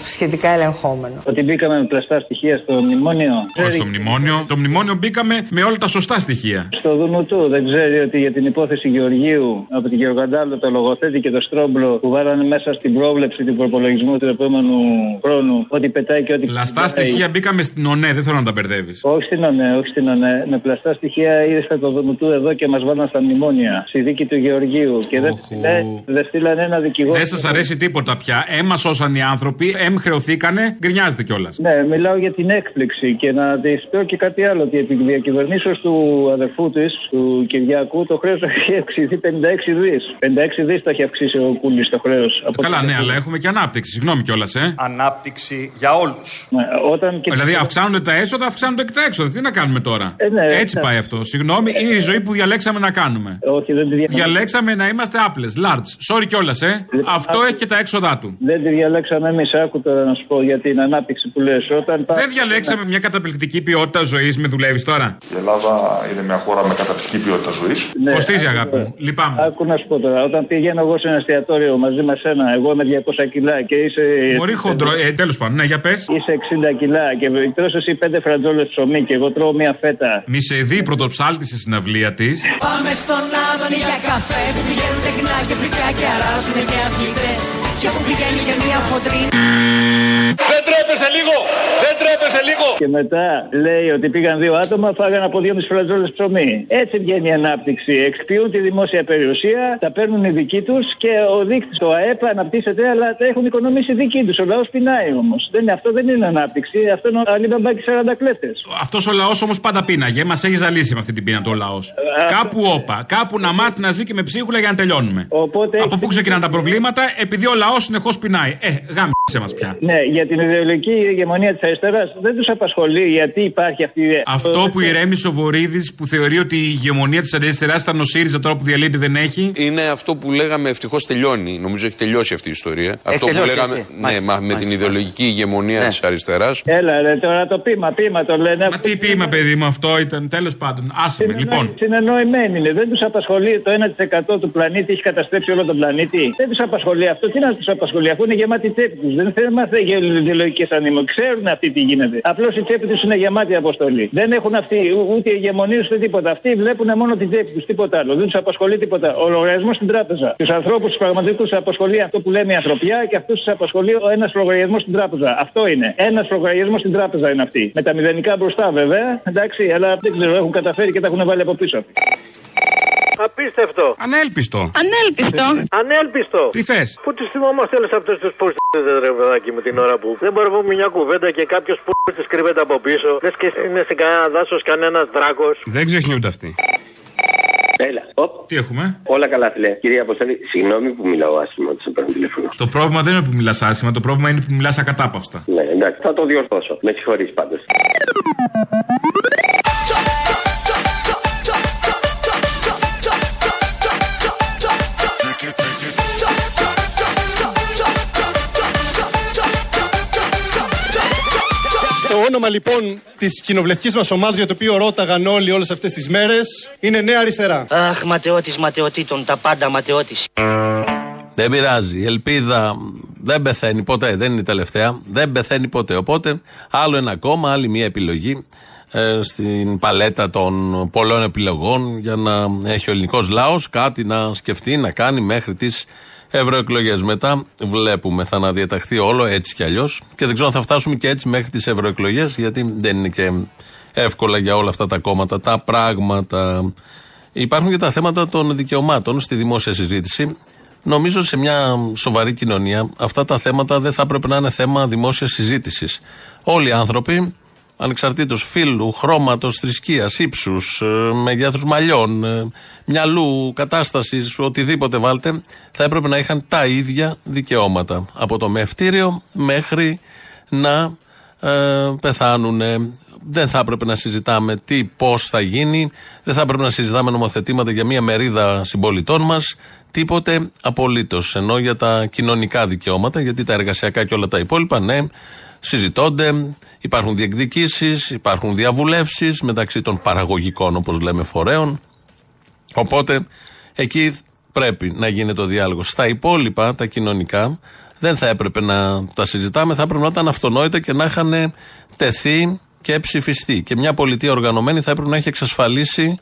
Speaker 26: σχετικά ελεγχόμενο.
Speaker 25: Ότι μπήκαμε με πλαστά στοιχεία στο μνημόνιο.
Speaker 27: Όχι στο μνημόνιο. Το μνημόνιο μπήκαμε με όλα τα σωστά στοιχεία.
Speaker 25: Στο Δουνουτού δεν ξέρει ότι για την υπόθεση Γεωργίου από την Γεωργαντάλο το λογοθέτη και το στρόμπλο που βάλανε μέσα στην πρόβλεψη του προπολογισμού του επόμενου χρόνου ότι πετάει και ότι.
Speaker 27: Πλαστά στοιχεία μπήκαμε στην ΟΝΕ, δεν θέλω να τα μπερδεύεις.
Speaker 25: Όχι στην ΟΝΕ, όχι στην ΟΝΕ. Με πλαστά στοιχεία ήρθε το Δουνουτού εδώ και μας βάλαν στα μνημόνια. Στη δίκη του Γεωργίου. Και δεν δε στείλανε ένα δικηγόρο.
Speaker 27: Δεν σας αρέσει τίποτα πια. Έμα σώσαν οι άνθρωποι, εμ χρεωθήκανε, γκρινιάζεται κιόλας.
Speaker 25: Ναι, μιλάω για την έκπληξη και να τη πω και κάτι άλλο. Ότι επί διακυβερνήσεως του αδερφού της, του Κυριάκου, το χρέος [laughs] έχει αυξηθεί 56 δις. 56 δις το έχει αυξήσει ο Κούλης το χρέος.
Speaker 27: Καλά, ναι, αλλά έχουμε και ανάπτυξη. Συγγνώμη κιόλας, ε.
Speaker 28: Ανάπτυξη για όλους.
Speaker 25: Ναι, όταν και
Speaker 27: δηλαδή αυξάνονται τα έσοδα, αυξάνονται και τα έξοδα. Τι να κάνουμε τώρα;
Speaker 25: Ε, ναι,
Speaker 27: Έτσι
Speaker 25: ναι.
Speaker 27: πάει αυτό. Συγγνώμη, είναι η ζωή που διαλέξαμε να κάνουμε.
Speaker 25: Όχι, δεν τη δια...
Speaker 27: Διαλέξαμε να είμαστε άπλες, large. Sorry κιόλας, ε. Αυτό έχει και τα έξοδά του.
Speaker 25: Δεν τη διαλέξαμε εμείς. Άκου τώρα να σου πω για την ανάπτυξη που λες. Όταν
Speaker 27: Δεν διαλέξαμε μια καταπληκτική ποιότητα ζωής, με δουλεύεις τώρα.
Speaker 29: Η Ελλάδα είναι μια χώρα με καταπληκτική ποιότητα ζωής.
Speaker 25: Ναι,
Speaker 27: Κοστίζει,
Speaker 25: άκου
Speaker 27: αγάπη
Speaker 25: τώρα.
Speaker 27: μου. Λυπάμαι.
Speaker 25: Άκου να σου πω τώρα. Όταν πηγαίνω εγώ σε ένα εστιατόριο μαζί με σένα, εγώ με 200 κιλά και είσαι.
Speaker 27: Μπορεί χοντρό. Ε, Τέλος πάντων, ναι, για πες.
Speaker 25: Είσαι 60 κιλά και τρως εσύ 5 φραντζόλες ψωμί και εγώ τρώω μια φέτα.
Speaker 27: Μη σε δει πρωτοψάλτη στη συναυλία της.
Speaker 30: Πάμε στον Άδωνη για καφέ που πηγαίνουν τεχνά και φρικά και αράζουν και αθλητές και που πηγαίνει για μια χοντρή
Speaker 11: Δεν τρέπεσαι λίγο! Δεν τρέπεσαι λίγο!
Speaker 25: Και μετά λέει ότι πήγαν δύο άτομα, φάγανε από δύο φραντζόλε ψωμί. Έτσι βγαίνει η ανάπτυξη. Εξποιούν τη δημόσια περιουσία, τα παίρνουν οι δικοί τους και ο δείκτης, το ΑΕΠ αναπτύσσεται, αλλά τα έχουν οικονομήσει οι δικοί τους. Ο λαός πεινάει όμως. Αυτό δεν είναι ανάπτυξη, αυτό είναι ο Αλίμπαμπα και 40 κλέφτε.
Speaker 27: Αυτός ο λαός όμως πάντα πίναγε. Μας έχει ζαλίσει με αυτή την πείνα το λαός. Κάπου όπα. Κάπου να μάθει να ζει και με ψίχουλα για να τελειώνουμε.
Speaker 25: Οπότε
Speaker 27: Από πού ξεκινάνε τα προβλήματα, επειδή ο λαός συνεχώς πεινάει. Ε, γάμισε μας πια.
Speaker 25: Ναι, για την ιδεολογική ηγεμονία της αριστεράς δεν τους απασχολεί γιατί υπάρχει αυτή η.
Speaker 27: Αυτό που ηρέμησε ο Βορύδη που θεωρεί ότι η ηγεμονία της αριστεράς ήταν ο ΣΥΡΙΖΑ τώρα που διαλύεται δεν έχει.
Speaker 31: Είναι αυτό που λέγαμε ευτυχώς τελειώνει. Νομίζω έχει τελειώσει αυτή η ιστορία. αυτό που
Speaker 30: τελειώσει,
Speaker 31: λέγαμε
Speaker 30: έτσι.
Speaker 31: ναι,
Speaker 30: Μάλιστα,
Speaker 31: μα, με
Speaker 30: μάλιστα,
Speaker 31: την ιδεολογική ηγεμονία
Speaker 30: Ναι.
Speaker 31: της αριστεράς.
Speaker 25: Έλα, ρε, τώρα το πείμα, πείμα το λένε.
Speaker 27: Μα τι πείμα, παιδί μου, αυτό ήταν. Τέλος πάντων, άσε με, λοιπόν.
Speaker 25: Συνεννοημένοι είναι. Δεν τους απασχολεί το 1% του πλανήτη, έχει καταστρέψει όλο τον πλανήτη. Δεν τους απασχολεί αυτό. Τι να τους απασχολεί, αφού είναι γεμάτη τσέπη τους. Δεν θέλουν να για ιδεολογικές ανήμω. Ξέρουν αυτοί τι γίνεται. Απλώς η τσέπη τους είναι γεμάτη αποστολή. Δεν έχουν αυτή ου- ούτε ηγεμονίες ούτε τίποτα. Αυτοί βλέπουν μόνο την τσέπη τους, τίποτα άλλο. Δεν τους απασχολεί τίποτα. Ο λογαριασμός στην τράπεζα. Τους ανθρώπους τους πραγματικούς τους απασχολεί αυτό που λέμε η ανθρωπιά και αυτούς τους απασχολεί ο ένας λογαριασμός στην τράπεζα. Αυτό είναι. Ένας λογαριασμός στην τράπεζα είναι αυτή. Με τα μηδενικά μπροστά βέβαια. Εντάξει, αλλά δεν ξέρω, έχουν καταφέρει και τα έχουν βάλει από πίσω.
Speaker 31: Απίστευτο.
Speaker 27: Ανέλπιστο.
Speaker 31: Ανέλπιστο. Ανέλπιστο.
Speaker 27: Τι θες;
Speaker 31: Πού του θυμόμαστε όλες αυτές τις πούστε, ρε παιδάκι με την ώρα που δεν μπορούμε να πούμε μια κουβέντα και κάποιος που τη κρύβεται από πίσω. Λες και είναι σε κανένα δάσος κανένα δράκος.
Speaker 27: Δεν ξεχνιούνται αυτοί.
Speaker 32: Έλα. Οπ.
Speaker 27: Τι έχουμε;
Speaker 32: Όλα καλά, φιλέ. Κυρία Αποστολή, συγγνώμη που μιλάω άσχημα όταν σε παίρνω τηλέφωνο.
Speaker 27: Το πρόβλημα δεν είναι που μιλάς άσχημα, το πρόβλημα είναι που μιλάς ακατάπαυστα.
Speaker 32: Ναι, εντάξει, θα το διορθώσω. Με συγχωρείς πάντως.
Speaker 2: Όνομα λοιπόν της κοινοβουλευτικής μας ομάδας για το οποίο ρώταγαν όλοι όλες αυτές τις μέρες είναι Νέα Αριστερά.
Speaker 20: Αχ, ματαιώτης ματαιωτήτων, τα πάντα ματαιώτης.
Speaker 5: Δεν πειράζει. Η ελπίδα δεν πεθαίνει ποτέ. Δεν είναι η τελευταία. Δεν πεθαίνει ποτέ. Οπότε, άλλο ένα κόμμα, άλλη μια επιλογή ε, στην παλέτα των πολλών επιλογών για να έχει ο ελληνικός λαός κάτι να σκεφτεί, να κάνει μέχρι τις ευρωεκλογές. Μετά βλέπουμε, θα αναδιαταχθεί όλο έτσι κι αλλιώς. Και δεν ξέρω αν θα φτάσουμε και έτσι μέχρι τις ευρωεκλογές, γιατί δεν είναι και εύκολα για όλα αυτά τα κόμματα τα πράγματα. Υπάρχουν και τα θέματα των δικαιωμάτων στη δημόσια συζήτηση. Νομίζω σε μια σοβαρή κοινωνία αυτά τα θέματα δεν θα έπρεπε να είναι θέμα δημόσιας συζήτησης. Όλοι οι άνθρωποι, ανεξαρτήτως φύλου, χρώματος, θρησκείας, ύψους, μεγέθους μαλλιών, ε, μυαλού, κατάστασης, οτιδήποτε βάλτε, θα έπρεπε να είχαν τα ίδια δικαιώματα. Από το μευτήριο μέχρι να ε, πεθάνουν. Δεν θα έπρεπε να συζητάμε τι, πώς θα γίνει. Δεν θα έπρεπε να συζητάμε νομοθετήματα για μια μερίδα συμπολιτών μας. Τίποτε απολύτως. Ενώ για τα κοινωνικά δικαιώματα, γιατί τα εργασιακά και όλα τα υπόλοιπα, ναι, συζητώνται, υπάρχουν διεκδικήσεις, υπάρχουν διαβουλεύσεις μεταξύ των παραγωγικών, όπως λέμε, φορέων. Οπότε εκεί πρέπει να γίνει το διάλογος. Στα υπόλοιπα, τα κοινωνικά, δεν θα έπρεπε να τα συζητάμε, θα έπρεπε να ήταν αυτονόητα και να είχαν τεθεί και ψηφιστεί. Και μια πολιτεία οργανωμένη θα έπρεπε να έχει εξασφαλίσει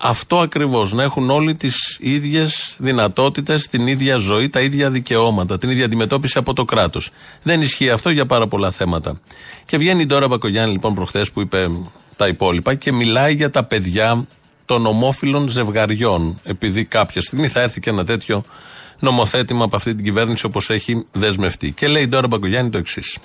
Speaker 5: αυτό ακριβώς. Να έχουν όλοι τις ίδιες δυνατότητες, την ίδια ζωή, τα ίδια δικαιώματα, την ίδια αντιμετώπιση από το κράτος. Δεν ισχύει αυτό για πάρα πολλά θέματα. Και βγαίνει τώρα Μπακογιάννη λοιπόν προχθές που είπε τα υπόλοιπα και μιλάει για τα παιδιά των ομόφυλων ζευγαριών. Επειδή κάποια στιγμή θα έρθει και ένα τέτοιο νομοθέτημα από αυτή την κυβέρνηση όπως έχει δεσμευτεί. Και λέει τώρα Μπακογιάννη το εξής.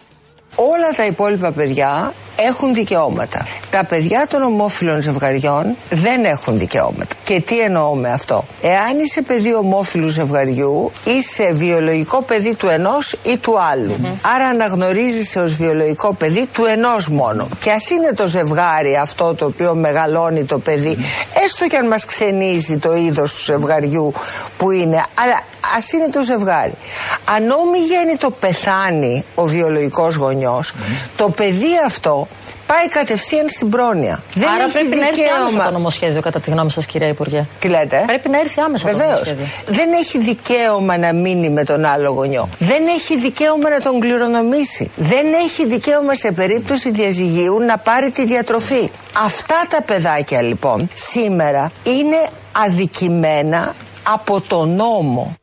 Speaker 26: Όλα τα υπόλοιπα παιδιά έχουν δικαιώματα. Τα παιδιά των ομόφυλων ζευγαριών δεν έχουν δικαιώματα. Και τι εννοώ με αυτό; Εάν είσαι παιδί ομόφυλου ζευγαριού, είσαι βιολογικό παιδί του ενός ή του άλλου. Άρα αναγνωρίζεσαι ως βιολογικό παιδί του ενός μόνο. Και ας είναι το ζευγάρι αυτό το οποίο μεγαλώνει το παιδί, έστω και αν μας ξενίζει το είδος του ζευγαριού που είναι, αλλά α είναι το ζευγάρι. Αν όμοι το πεθάνει ο βιολογικός γονιός, το παιδί αυτό πάει κατευθείαν στην πρόνοια. Δεν
Speaker 33: Άρα
Speaker 26: έχει
Speaker 33: πρέπει να έρθει
Speaker 26: δικαίωμα.
Speaker 33: άμεσα το νομοσχέδιο, κατά τη γνώμη σας, κυρία Υπουργέ.
Speaker 26: Τι λέτε;
Speaker 33: Πρέπει να έρθει άμεσα το
Speaker 26: Βεβαίως.
Speaker 33: νομοσχέδιο.
Speaker 26: Δεν έχει δικαίωμα να μείνει με τον άλλο γονιό. Δεν έχει δικαίωμα να τον κληρονομήσει. Δεν έχει δικαίωμα σε περίπτωση διαζυγίου να πάρει τη διατροφή. Αυτά τα παιδάκια λοιπόν σήμερα είναι αδικημένα από τον νόμο.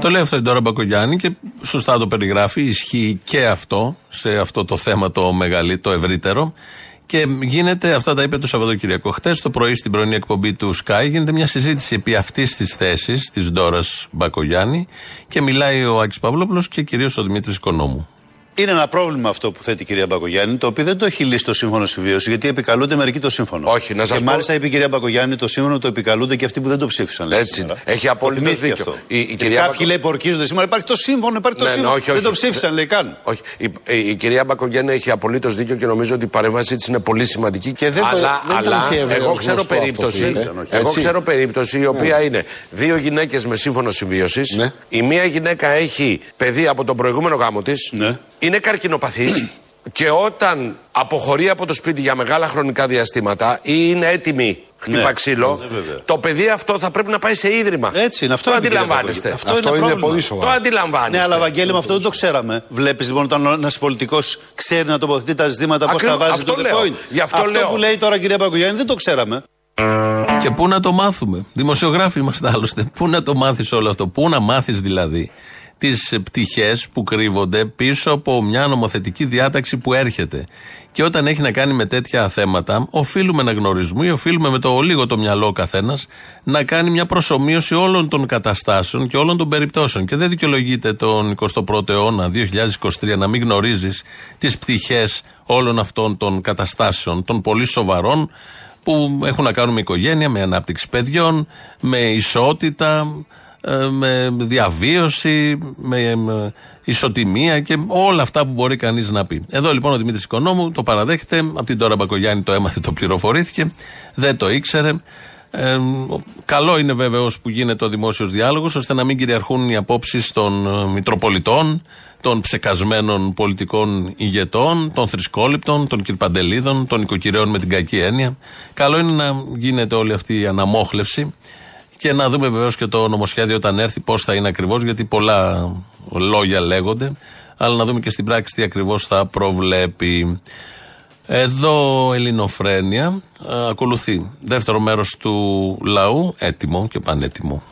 Speaker 5: Το λέει αυτό η Ντόρα Μπακογιάννη και σωστά το περιγράφει. Ισχύει και αυτό σε αυτό το θέμα το μεγαλύτερο, το ευρύτερο. Και γίνεται, αυτά τα είπε το Σαββατοκύριακο. Χτες το πρωί στην πρωινή εκπομπή του Sky γίνεται μια συζήτηση επί αυτής της θέσης της Ντόρας Μπακογιάννη και μιλάει ο Άκης Παύλοπλος και κυρίως ο Δημήτρης Οικονόμου.
Speaker 12: Είναι ένα πρόβλημα αυτό που θέτει η κυρία Μπακογιάννη, το οποίο δεν το έχει λύσει το σύμφωνο συμβίωση, γιατί επικαλούνται μερικοί το σύμφωνο.
Speaker 34: Όχι, να σας
Speaker 12: Και
Speaker 34: πω-
Speaker 12: μάλιστα είπε η κυρία Μπακογιάννη, το σύμφωνο το επικαλούνται και αυτοί που δεν το ψήφισαν. λέει
Speaker 34: Έτσι
Speaker 12: σήμερα.
Speaker 34: είναι. Έχει απόλυτο
Speaker 12: Το θυμήθηκε
Speaker 34: δίκιο.
Speaker 12: Αυτό.
Speaker 34: Η- η
Speaker 12: Και
Speaker 34: κυρία
Speaker 12: κάποιοι
Speaker 34: Μπακο-
Speaker 12: λέει που ορκίζονται σήμερα, υπάρχει το σύμφωνο, υπάρχει το
Speaker 34: Ναι, ναι,
Speaker 12: σύμφωνο.
Speaker 34: όχι, όχι.
Speaker 12: Δεν το ψήφισαν, λέει καν.
Speaker 34: Όχι. Η, η, η κυρία Μπακογιάννη έχει απολύτως δίκιο και νομίζω ότι η παρέμβασή της είναι πολύ σημαντική.
Speaker 12: Και δεν το-
Speaker 34: αλλά
Speaker 12: δεν ήταν
Speaker 34: αλλά
Speaker 12: και ευρέως
Speaker 34: εγώ ξέρω
Speaker 12: γνωστό αυτό
Speaker 34: περίπτωση,
Speaker 12: που ήταν, όχι,
Speaker 34: εγώ
Speaker 12: έτσι.
Speaker 34: ξέρω περίπτωση η οποία είναι δύο γυναίκες με σύμφωνο συμβίωσης.
Speaker 12: Ναι.
Speaker 34: Η μία γυναίκα έχει παιδί από τον προηγούμενο γάμο της.
Speaker 12: Ναι.
Speaker 34: Είναι καρκινοπαθής. [clears throat] Και όταν αποχωρεί από το σπίτι για μεγάλα χρονικά διαστήματα ή είναι έτοιμη χτύπα
Speaker 12: Ναι.
Speaker 34: ξύλο,
Speaker 12: Ναι, βέβαια.
Speaker 34: το παιδί αυτό θα πρέπει να πάει σε ίδρυμα.
Speaker 12: Έτσι είναι, αυτό
Speaker 34: το
Speaker 12: είπε η κυρία
Speaker 34: αντιλαμβάνεστε.
Speaker 12: Μπακογιάννη. Αυτό, είναι, πρόβλημα.
Speaker 34: Το αντιλαμβάνεστε.
Speaker 12: Ναι, αλλά Βαγγέλη, με αυτό δεν το ξέραμε. Βλέπεις λοιπόν όταν ένας πολιτικός ξέρει να τοποθετεί τα ζητήματα, πώς
Speaker 34: Ακριβώς,
Speaker 12: τα βάζει
Speaker 34: αυτό
Speaker 12: στο
Speaker 34: λέω.
Speaker 12: point.
Speaker 34: Γι' αυτό λέω.
Speaker 12: που λέει τώρα η κυρία Μπακογιάννη δεν το ξέραμε.
Speaker 5: Και πού να το μάθουμε; Δημοσιογράφοι είμαστε άλλωστε. Πού να το μάθεις όλο αυτό; Πού να μάθεις δηλαδή τις πτυχές που κρύβονται πίσω από μια νομοθετική διάταξη που έρχεται. Και όταν έχει να κάνει με τέτοια θέματα, οφείλουμε να γνωρίζουμε ή οφείλουμε με το λίγο το μυαλό ο καθένας να κάνει μια προσωμείωση όλων των καταστάσεων και όλων των περιπτώσεων. Και δεν δικαιολογείται τον 21ο αιώνα, 2023, να μην γνωρίζεις τις πτυχές όλων αυτών των καταστάσεων, των πολύ σοβαρών, που έχουν να κάνουν με οικογένεια, με ανάπτυξη παιδιών, με ισότητα, ε, με διαβίωση, με, με ισοτιμία και όλα αυτά που μπορεί κανείς να πει. Εδώ λοιπόν ο Δημήτρης Οικονόμου το παραδέχεται. Από την τώρα Μπακογιάννη το έμαθε, το πληροφορήθηκε. Δεν το ήξερε. Ε, καλό είναι βέβαιο που γίνεται ο δημόσιος διάλογος ώστε να μην κυριαρχούν οι απόψεις των ε, Μητροπολιτών, των ψεκασμένων πολιτικών ηγετών, των θρησκόληπτων, των κυρπαντελίδων, των οικοκυρέων με την κακή έννοια. Καλό είναι να γίνεται όλη αυτή η αναμόχλευση και να δούμε βεβαίως και το νομοσχέδιο όταν έρθει πώς θα είναι ακριβώς, γιατί πολλά λόγια λέγονται. Αλλά να δούμε και στην πράξη τι ακριβώς θα προβλέπει. Εδώ Ελληνοφρένια ε, ακολουθεί. Δεύτερο μέρος του λαού, έτοιμο και πανέτοιμο.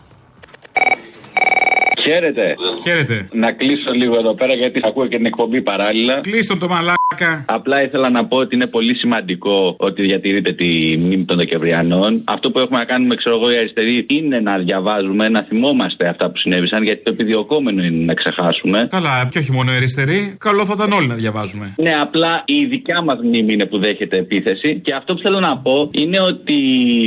Speaker 35: Χαίρετε.
Speaker 27: Χαίρετε.
Speaker 35: Να κλείσω λίγο εδώ πέρα γιατί θα ακούω και την εκπομπή παράλληλα.
Speaker 27: Κλείστο το μαλάκα.
Speaker 35: Απλά ήθελα να πω ότι είναι πολύ σημαντικό ότι διατηρείτε τη μνήμη των Δεκεμβριανών. Αυτό που έχουμε να κάνουμε, ξέρω εγώ, οι αριστεροί είναι να διαβάζουμε, να θυμόμαστε αυτά που συνέβησαν γιατί το επιδιωκόμενο είναι να ξεχάσουμε.
Speaker 27: Καλά, και όχι μόνο οι αριστεροί. Καλό θα ήταν όλοι να διαβάζουμε.
Speaker 35: Ναι, απλά η δικιά μας μνήμη είναι που δέχεται επίθεση. Και αυτό που θέλω να πω είναι ότι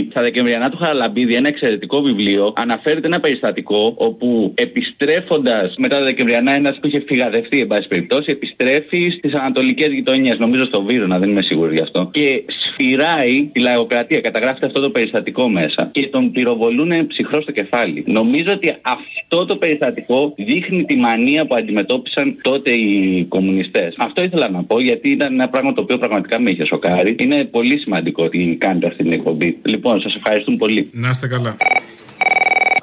Speaker 35: στα Δεκεμβριανά του Χαραλαμπίδη, ένα εξαιρετικό βιβλίο, αναφέρεται ένα περιστατικό όπου επιστρέφοντας μετά τα Δεκεμβριανά, ένας που είχε φυγαδευτεί, εν πάση περιπτώσει, επιστρέφει στις ανατολικές γειτονιές, νομίζω στο Βύρονα, δεν είμαι σίγουρος γι' αυτό. Και σφυράει τη λαϊκοκρατία, καταγράφεται αυτό το περιστατικό μέσα. Και τον πυροβολούν ψυχρό στο κεφάλι. Νομίζω ότι αυτό το περιστατικό δείχνει τη μανία που αντιμετώπισαν τότε οι κομμουνιστές. Αυτό ήθελα να πω γιατί ήταν ένα πράγμα το οποίο πραγματικά με είχε σοκάρει. Είναι πολύ σημαντικό ότι κάνετε αυτή την εκπομπή. Λοιπόν, σας ευχαριστούμε πολύ.
Speaker 27: Να είστε καλά.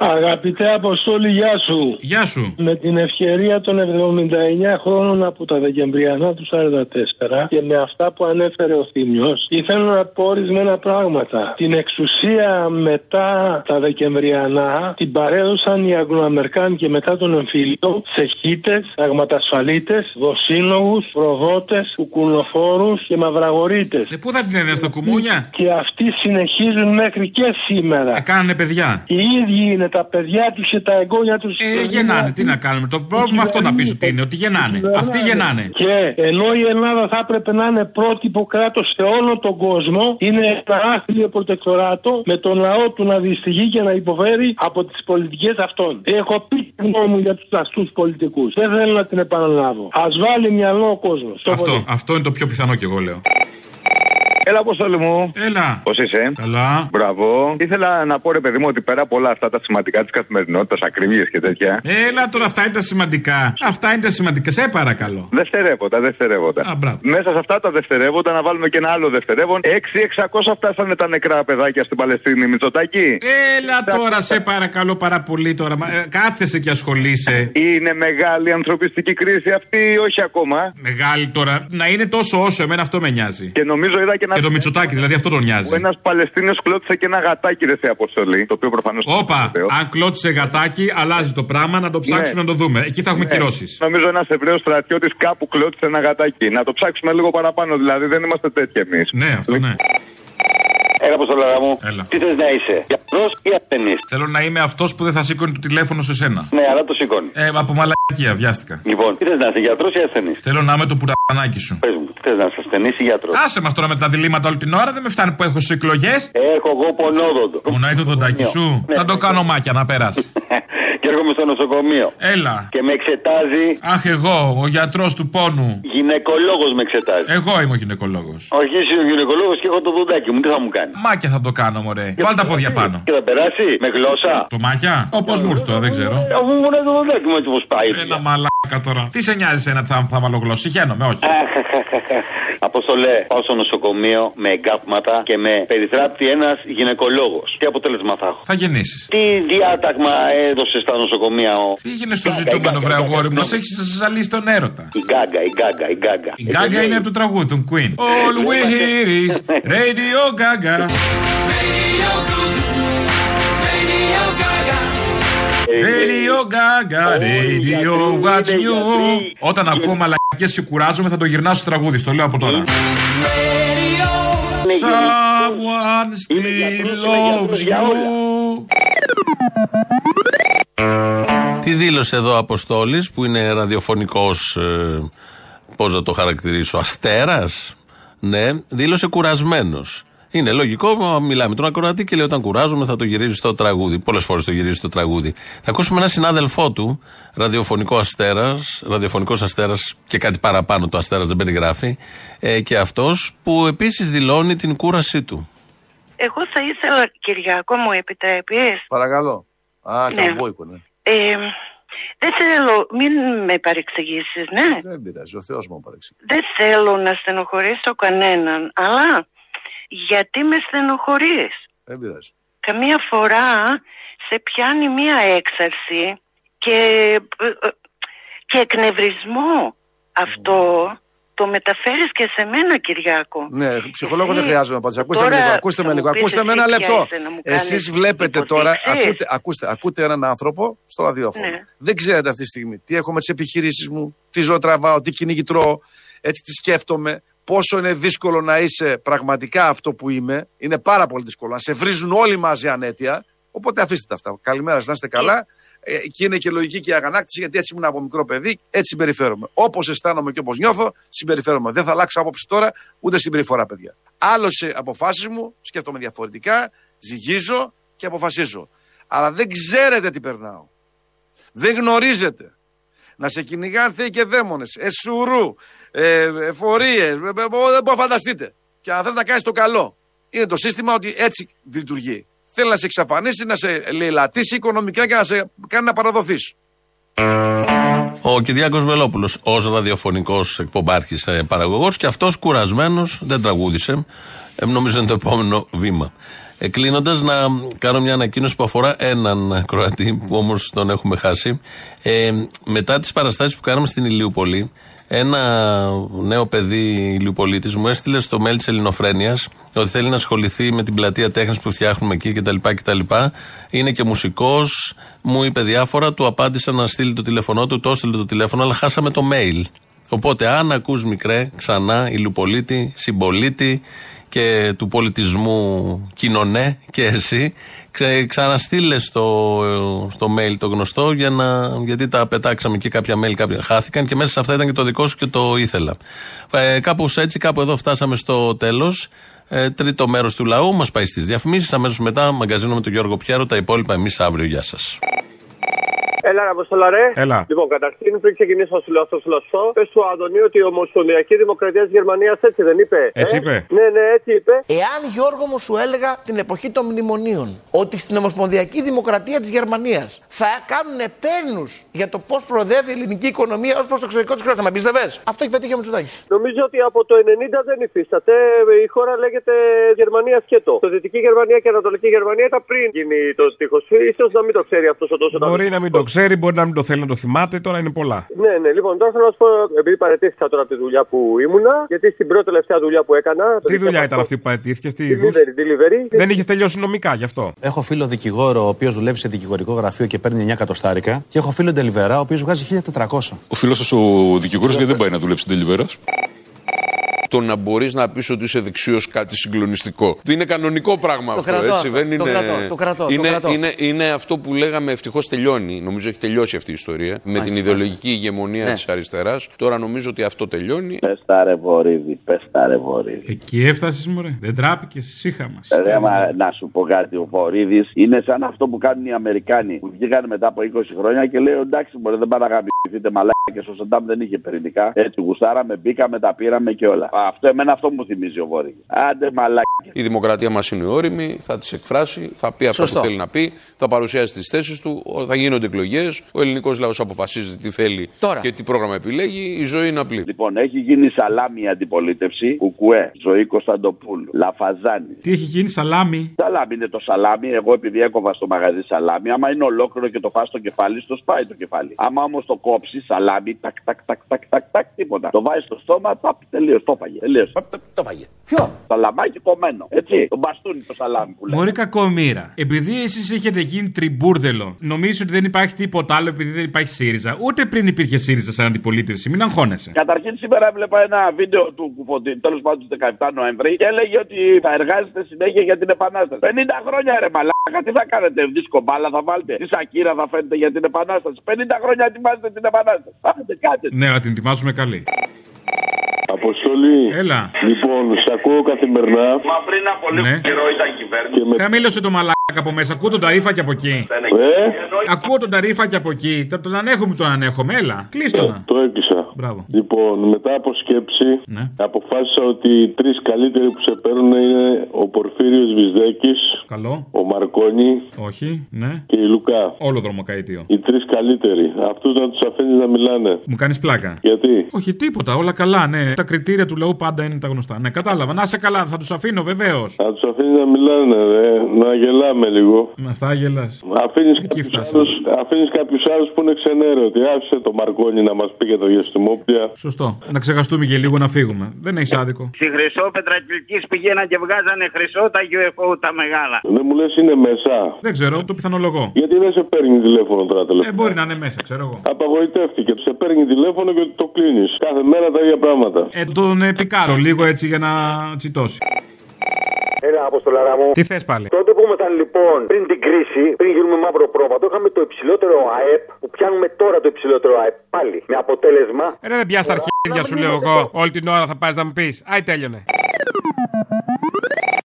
Speaker 36: Αγαπητέ Αποστόλη, γεια σου.
Speaker 27: Γεια σου.
Speaker 36: Με την ευκαιρία των 79 χρόνων από τα Δεκεμβριανά του 44 και με αυτά που ανέφερε ο Θήμιος, ήθελα να πω ορισμένα πράγματα. Την εξουσία μετά τα Δεκεμβριανά την παρέδωσαν οι Αγγλοαμερικάνοι και μετά τον εμφύλιο σε χίτες, αγματασφαλίτες, δοσύλλογους, προδότες, κουκουλοφόρους και μαυραγορίτες.
Speaker 27: Ε, πού θα την έδινε στα κουμούνια;
Speaker 36: Και αυτοί συνεχίζουν μέχρι και σήμερα.
Speaker 27: Ε, κάνανε παιδιά.
Speaker 36: Οι ίδιοι είναι τα παιδιά τους και τα εγγόνια τους.
Speaker 27: Ε, γεννάνε, τι να κάνουμε. Το πρόβλημα αυτό να πεις ότι είναι, ότι γεννάνε. Αυτοί γεννάνε.
Speaker 36: Και ενώ η Ελλάδα θα έπρεπε να είναι πρότυπο κράτος σε όλο τον κόσμο, είναι ένα άθλιο προτεκτοράτο με τον λαό του να δυστυχεί και να υποφέρει από τις πολιτικές αυτών. Έχω πει τη γνώμη μου για τους αστούς πολιτικούς. Δεν θέλω να την επαναλάβω. Α βάλει μυαλό ο κόσμος.
Speaker 27: Αυτό, αυτό είναι το πιο πιθανό κι εγώ λέω.
Speaker 37: Έλα, Αποστόλη μου.
Speaker 27: Έλα.
Speaker 37: Πώς είσαι;
Speaker 27: Καλά.
Speaker 37: Μπράβο. Ήθελα να πω, ρε παιδί μου, ότι πέρα από όλα αυτά τα σημαντικά της καθημερινότητας, ακρίβειες και τέτοια.
Speaker 27: Έλα τώρα, αυτά είναι τα σημαντικά. Αυτά είναι τα σημαντικά. Σε παρακαλώ.
Speaker 37: Δευτερεύοντα, δευτερεύοντα.
Speaker 27: Α, μπράβο.
Speaker 37: Μέσα σε αυτά τα δευτερεύοντα να βάλουμε και ένα άλλο δευτερεύον. 6-600 φτάσανε τα νεκρά παιδάκια στην Παλαιστίνη, Μητσοτάκη.
Speaker 27: Έλα τώρα, σε παρακαλώ πάρα πολύ τώρα. Μα, ε, Κάθεσαι και ασχολείσαι.
Speaker 37: Είναι μεγάλη ανθρωπιστική κρίση αυτή ή όχι ακόμα.
Speaker 27: Μεγάλη τώρα. Να είναι τόσο όσο εμένα αυτό με νοιάζει.
Speaker 37: Και νομίζω είδα και ένα.
Speaker 27: Και το Μητσοτάκι, δηλαδή αυτό τον νοιάζει.
Speaker 37: Ένας Παλαιστίνιος κλώτησε και ένα γατάκι ρε σε αποστολή. Το οποίο προφανώς.
Speaker 27: Όπα, αν κλώτησε γατάκι, αλλάζει το πράγμα, να το ψάξουμε να το δούμε. Εκεί θα έχουμε
Speaker 37: Ναι.
Speaker 27: κυρώσεις.
Speaker 37: Νομίζω ένας Εβραίος στρατιώτης κάπου κλώτησε ένα γατάκι. Να το ψάξουμε λίγο παραπάνω, δηλαδή δεν είμαστε τέτοιοι εμείς.
Speaker 27: Ναι, αυτό ναι.
Speaker 38: Έλα, Αποστολάρα μου.
Speaker 27: Έλα.
Speaker 38: Τι θες να είσαι, γιατρός ή ασθενής;
Speaker 27: Θέλω να είμαι αυτός που δεν θα σήκωνε το τηλέφωνο σε σένα.
Speaker 38: Ναι, αλλά το σηκώνει.
Speaker 27: Ε, από μαλακία, βιάστηκα.
Speaker 38: Λοιπόν, τι θες να είσαι, γιατρός ή ασθενής;
Speaker 27: Θέλω να είμαι το πουρανάκι σου.
Speaker 38: Πες μου, τι θες να είσαι, ασθενής ή γιατρός;
Speaker 27: Άσε μας τώρα με τα διλήμματα όλη την ώρα, δεν με φτάνει που έχω στις εκλογές.
Speaker 38: Έχω εγώ πονόδοντο.
Speaker 27: Πονάει το δοντάκι σου.
Speaker 38: Ναι.
Speaker 27: Να το κάνω μάκια να περάσει. [laughs]
Speaker 38: και έρχομαι στο νοσοκομείο.
Speaker 27: Έλα.
Speaker 38: Και με εξετάζει.
Speaker 27: Αχ, εγώ, ο γιατρός του πόνου.
Speaker 38: Γυναικολόγος με εξετάζει.
Speaker 27: Εγώ είμαι ο γυναικολόγος.
Speaker 38: Όχι, εσύ ο γυναικολόγος και έχω το δοντάκι μου, τι θα μου κάνει;
Speaker 27: Μάκια θα το κάνω, μωρέ. Βάλ τα πόδια πάνω.
Speaker 38: Και θα περάσει με γλώσσα.
Speaker 27: Το μάκια; Όπως μου ήρθε τώρα, δεν ξέρω.
Speaker 38: Αφού μου λέει το δοντάκι μου έτσι πώ πάει.
Speaker 27: Ένα μαλάκα τώρα. Τι σε νοιάζει ένα θα, θα βάλω γλώσσα; Συχαίνομαι, όχι. [laughs]
Speaker 38: Αποστολέ, πάω στο νοσοκομείο με εγκάπματα και με περιθράπτει ένας γυναικολόγος. Τι αποτέλεσμα θα έχω;
Speaker 27: Θα γεννήσεις.
Speaker 38: Τι διάταγμα έδωσες στα νοσοκομεία ο.
Speaker 27: Πήγαινε στο ζητούμενο, βρε αγόρι μου, να σε έχει ζαλίσει τον έρωτα.
Speaker 38: Η γκάγκα, η γκάγκα, η γκάγκα.
Speaker 27: Η Γκάγκα είναι από το τραγούδι του Queen. All we hear is Radio Gaga. Radio Gaga, Radio What's New. Όταν ακούω μαλακίες και κουράζομαι θα το γυρνάω στο τραγούδι, στο λέω από τώρα. Someone still loves you. Τι δήλωσε εδώ ο Αποστόλης που είναι ραδιοφωνικός, ε, πώς να το χαρακτηρίσω, αστέρας; Ναι, δήλωσε κουρασμένος. Είναι λογικό, μα μιλάει με τον ακροατή και λέει όταν κουράζομαι θα το γυρίζει στο τραγούδι. Πολλές φορές το γυρίζει στο τραγούδι. Θα ακούσουμε ένα συνάδελφό του, ραδιοφωνικό αστέρας, ραδιοφωνικός αστέρας και κάτι παραπάνω το αστέρας δεν περιγράφει, ε, και αυτός που επίσης δηλώνει την κούρασή του.
Speaker 39: Εγώ θα ήθελα, Κυριακό, μου επιτρέπεις;
Speaker 40: Παρακαλώ. Α,
Speaker 39: Ναι.
Speaker 40: καμπόικο, ναι.
Speaker 39: Ε,
Speaker 41: Δεν θέλω, μην με παρεξηγήσεις, ναι.
Speaker 39: Δεν πειράζει, ο Θεός μου παρεξηγεί.
Speaker 41: Δεν θέλω να στενοχωρήσω κανέναν, αλλά γιατί με στενοχωρείς;
Speaker 39: Δεν πειράζει.
Speaker 41: Καμία φορά σε πιάνει μία έξαρση και, και εκνευρισμό. Αυτό το μεταφέρεις και σε μένα Κυριάκο.
Speaker 39: Ναι, ψυχολόγο δεν χρειάζομαι να απαντήσω. Ακούστε
Speaker 41: τώρα
Speaker 39: με λίγο, ακούστε
Speaker 41: θα
Speaker 39: με
Speaker 41: μου
Speaker 39: λίγο.
Speaker 41: πεις
Speaker 39: Ακούστε με
Speaker 41: εσύ
Speaker 39: ένα
Speaker 41: ποια
Speaker 39: λεπτό.
Speaker 41: είσαι να μου κάνεις
Speaker 39: Εσείς βλέπετε τώρα,
Speaker 41: υποδείξεις.
Speaker 39: ακούτε, ακούστε, ακούτε έναν άνθρωπο στο ραδιόφωνο.
Speaker 41: Ναι.
Speaker 39: Δεν ξέρετε αυτή τη στιγμή τι έχω με τις επιχειρήσεις μου, τι ζω τραβάω, τι κυνήγι τρώω, έτσι τι σκέφτομαι. Πόσο είναι δύσκολο να είσαι πραγματικά αυτό που είμαι. Είναι πάρα πολύ δύσκολο. Να σε βρίζουν όλοι μαζί ανέτεια. Οπότε αφήστε τα αυτά. Καλημέρα, σας, να είστε καλά. Ε, και είναι και λογική και η αγανάκτηση, γιατί έτσι ήμουν από μικρό παιδί, έτσι συμπεριφέρομαι. Όπω αισθάνομαι και όπω νιώθω, συμπεριφέρομαι. Δεν θα αλλάξω άποψη τώρα, ούτε συμπεριφορά, παιδιά. Άλλωσε αποφάσει μου, σκέφτομαι διαφορετικά, ζυγίζω και αποφασίζω. Αλλά δεν ξέρετε τι περνάω. Δεν γνωρίζετε. Να σε κυνηγάνε θεοί και δαίμονε, εσουρού, ε, εφορίε, δεν μπορείτε να φανταστείτε. Και αν θε να κάνει το καλό, είναι το σύστημα ότι έτσι λειτουργεί. Θέλει να σε εξαφανίσει, να σε λαιλατίσει οικονομικά και να σε κάνει να παραδοθείς.
Speaker 5: Ο Κυριάκος Βελόπουλος, ως ραδιοφωνικός εκπομπάρχης ε, παραγωγός, και αυτός κουρασμένος δεν τραγούδισε. Ε, νομίζω είναι το επόμενο βήμα. Ε, Κλείνοντας, να κάνω μια ανακοίνωση που αφορά έναν Κροατή, που όμως τον έχουμε χάσει. Ε, μετά τις παραστάσεις που κάναμε στην Ηλιούπολη, ένα νέο παιδί Ηλιουπολίτη μου έστειλε στο mail της Ελληνοφρένειας ότι θέλει να ασχοληθεί με την πλατεία τέχνης που φτιάχνουμε εκεί κτλ. κτλ. Είναι και μουσικός, μου είπε διάφορα, του απάντησα να στείλει το τηλέφωνό του, το έστειλε το τηλέφωνο, αλλά χάσαμε το mail. Οπότε, αν ακούς μικρέ, ξανά, Ηλιουπολίτη, συμπολίτη και του πολιτισμού κοινωνέ και εσύ, ξε, ξαναστείλες στο, στο mail το γνωστό για να, γιατί τα πετάξαμε και κάποια mail κάποια χάθηκαν και μέσα σε αυτά ήταν και το δικό σου και το ήθελα. Ε, κάπως έτσι, κάπου εδώ φτάσαμε στο τέλος. Ε, τρίτο μέρος του λαού μας πάει στις διαφημίσεις. Αμέσως μετά μαγκαζίνο με τον Γιώργο Πιέρο. Τα υπόλοιπα εμείς αύριο. Γεια σας.
Speaker 31: Έλα, ρε Αποστολά, ρε.
Speaker 27: Έλα.
Speaker 31: Λοιπόν, καταρχήν, πριν ξεκινήσω να σου λέω αυτό σου λαστό, πες του Αντωνίου ότι η Ομοσπονδιακή Δημοκρατία της Γερμανίας έτσι δεν είπε.
Speaker 27: Έτσι
Speaker 31: ε;
Speaker 27: είπε.
Speaker 31: Ναι, ναι, έτσι είπε.
Speaker 40: Εάν Γιώργο μου σου έλεγα την εποχή των μνημονίων ότι στην Ομοσπονδιακή Δημοκρατία της Γερμανίας θα κάνουν επένους για το πώς προοδεύει η ελληνική οικονομία ως προς το εξωτερικό της χώρας, θα με πίστευε. Αυτό έχει πετύχει ο Μητσοτάκης.
Speaker 31: Νομίζω ότι από το 90 δεν υφίσταται. Η χώρα λέγεται Γερμανία σκέτο. Το Δυτική Γερμανία και Ανατολική Γερμανία ήταν πριν γίνει το τείχος. σω να μην το ξέρει αυτός ο τόσο
Speaker 27: Μπορεί να μην το ξέρει, μπορεί να μην το θέλει να το θυμάται, τώρα είναι πολλά.
Speaker 31: Ναι, ναι, λοιπόν, τώρα θέλω να σου πω, επειδή παρετήθηκα τώρα από τη δουλειά που ήμουνα, γιατί στην πρώτη τελευταία δουλειά που έκανα.
Speaker 27: Τι δουλειά ήταν αυτή που παραιτήθηκε, τι είδους;
Speaker 31: Delivery, delivery.
Speaker 27: Δεν είχες τελειώσει νομικά γι' αυτό;
Speaker 42: Έχω φίλο δικηγόρο ο οποίος δουλεύει σε δικηγορικό γραφείο και παίρνει 9 εκατοστάρικα. Και έχω φίλο ντελιβερά ο οποίος βγάζει 1400.
Speaker 43: Ο φίλος σα ο δικηγόρος γιατί δεν πάει να δουλέψει τελειβέρα.
Speaker 34: Το να μπορείς να πεις ότι είσαι δεξιός κάτι συγκλονιστικό. Είναι κανονικό πράγμα
Speaker 40: Το
Speaker 34: αυτό,
Speaker 40: κρατώ
Speaker 34: έτσι.
Speaker 40: αυτό,
Speaker 34: Δεν
Speaker 40: το
Speaker 34: είναι...
Speaker 40: κρατώ, το κρατώ, το
Speaker 34: είναι,
Speaker 40: κρατώ.
Speaker 34: είναι, είναι αυτό που λέγαμε ευτυχώς τελειώνει. Νομίζω έχει τελειώσει αυτή η ιστορία. με την ιδεολογική ηγεμονία
Speaker 40: Ναι.
Speaker 34: της αριστεράς. Τώρα νομίζω ότι αυτό τελειώνει.
Speaker 44: Πες τα ρε βορύδι, πες τα ρε βορύδι.
Speaker 27: Εκεί έφτασες, μωρέ. Δεν τράπηκες, ησύχα μα.
Speaker 44: Ρε, μα, να σου πω κάτι, ο Βορύδης είναι σαν αυτό που κάνουν οι Αμερικάνοι που βγήκαν μετά από 20 χρόνια και λέει εντάξει, μπορεί δεν πάνε να γαμπηθείτε μαλάκια. Ο Σαντάμ δεν είχε πυρηνικά. Έτσι, γουστάραμε, μπήκαμε, τα πήραμε και όλα. Αυτό εμένα αυτό μου θυμίζει ο Βορύδη. Άντε μαλάκια.
Speaker 34: Η δημοκρατία μας είναι όρημη, θα τις εκφράσει, θα πει αυτό
Speaker 40: Σωστό.
Speaker 34: που θέλει να πει, θα παρουσιάσει τις θέσεις του, ο- θα γίνονται εκλογές. Ο ελληνικός λαός αποφασίζει τι θέλει
Speaker 44: Τώρα.
Speaker 34: και τι πρόγραμμα επιλέγει. Η ζωή είναι απλή.
Speaker 44: Λοιπόν, έχει γίνει σαλάμι η αντιπολίτευση. Κουκουέ, Ζωή Κωνσταντοπούλου, Λαφαζάνη.
Speaker 27: Τι έχει γίνει, σαλάμι;
Speaker 44: Σαλάμι είναι το σαλάμι. Εγώ επειδή έκοβα στο μαγαζί σαλάμι, άμα είναι ολόκληρο και το φας στο κεφάλι, στο σπάει το κεφάλι. Άμα όμως το κόψεις σαλάμι, τάκ, τάκ, τάκ, τάκ, τάκ, τάκ, τίποτα. Το βάζεις στο στόμα, ταπ, τελείως. Το φάγε. Τελείως. Το φάγε. Ποιο; Σαλαμάκι κομμένο. Έτσι. Το μπαστούνι το σαλάμι που λέει.
Speaker 27: Μωρή κακομήρα. Επειδή εσείς έχετε γίνει τριμπούρδελο, νομίζω ότι δεν υπάρχει τίποτα άλλο επειδή δεν υπάρχει ΣΥΡΙΖΑ; Ούτε πριν υπήρχε ΣΥΡΙΖΑ σαν αντιπολίτευση. Μην αγχώνεσαι.
Speaker 44: Καταρχήν σήμερα έβλεπα ένα βίντεο του Κουφοντή, τέλος πάντων του 17 Νοεμβρίου και έλεγε ότι θα εργάζεται συνέχεια για την Επανάσταση. 50 χρόνια ρε μαλάκα, τι θα κάνετε, δίσκο μπάλα θα βάλετε, τι σακύρα θα φαίνεται για την Επανάσταση. 50 χρόνια ετοιμάζετε την Επανάσταση. Πάτε κάτε.
Speaker 27: Ναι, αλλά την ετοιμάζουμε καλή.
Speaker 36: Αποστολή.
Speaker 27: Έλα.
Speaker 36: Λοιπόν, σε ακούω καθημερινά.
Speaker 44: Μα πριν από
Speaker 27: λίγο Ναι.
Speaker 44: καιρό ήταν κυβέρνηση.
Speaker 36: Και με...
Speaker 27: Χαμήλωσε το μαλάκι από μέσα. Ακούω τον ταρίφα και από εκεί.
Speaker 45: Ε,
Speaker 27: Ακούω τον ταρίφα και από εκεί. Τα- Τον ανέχομαι, τον ανέχομαι. Έλα, κλείστο να.
Speaker 45: το έκλεισα.
Speaker 27: Μπράβο.
Speaker 45: Λοιπόν, μετά από σκέψη,
Speaker 27: Ναι.
Speaker 45: αποφάσισα ότι οι τρεις καλύτεροι που σε παίρνουν είναι ο Πορφύριος Βυσδέκη,
Speaker 27: Καλό.
Speaker 45: ο Μαρκόνι
Speaker 27: Όχι, ναι.
Speaker 45: και η Λουκά.
Speaker 27: Όλο δρομοκαίτιο.
Speaker 45: Οι τρεις καλύτεροι. Αυτούς να τους αφήνεις να μιλάνε.
Speaker 27: Μου κάνεις πλάκα.
Speaker 45: Γιατί;
Speaker 27: Όχι τίποτα, όλα καλά, ναι. Τα κριτήρια του λαού πάντα είναι τα γνωστά. Ναι, κατάλαβα. Να σε καλά, θα τους αφήνω βεβαίως.
Speaker 45: Να τους αφήνεις να μιλάνε, ρε. να γελάμε λίγο.
Speaker 27: Με αυτά γελάς.
Speaker 45: Αφήνεις κάποιους άλλου αφήνεις κάποιους άλλους που είναι ξενέρωτοι. Άφησε το Μαρκόνι να μας πει για το διαστημόπλια.
Speaker 27: Σωστό. Να ξεχαστούμε και λίγο να φύγουμε. Δεν έχεις άδικο.
Speaker 46: Στη Χρυσόπετρα Κυλκής πηγαίναν και βγάζανε χρυσό τα UFO τα μεγάλα.
Speaker 45: Δεν μου λες είναι μέσα.
Speaker 27: Δεν ξέρω, το πιθανολογώ.
Speaker 45: Γιατί δεν σε παίρνει τηλέφωνο τώρα
Speaker 27: Ε,
Speaker 45: τελευταία.
Speaker 27: μπορεί να είναι μέσα, ξέρω εγώ.
Speaker 45: Απαγοητεύτηκε. Σε παίρνει τηλέφωνο και το κλείνεις. Κάθε μέρα τα ίδια πράγματα.
Speaker 27: Ε, τον ε, πικάρω λίγο έτσι για να τσιτώσει.
Speaker 47: Έλα, αποστολάρα μου.
Speaker 27: Τι θες πάλι;
Speaker 47: Τότε που ήμασταν λοιπόν πριν την κρίση, πριν γίνουμε μαύρο πρόβατο, είχαμε το υψηλότερο ΑΕΠ που πιάνουμε τώρα το υψηλότερο ΑΕΠ. Πάλι. Με αποτέλεσμα.
Speaker 27: Ε, ρε, δεν πιάσει τα αρχίδια σου, λέω εγώ. Όλη την ώρα θα πα να μου πεις. Άι, τέλειωνε.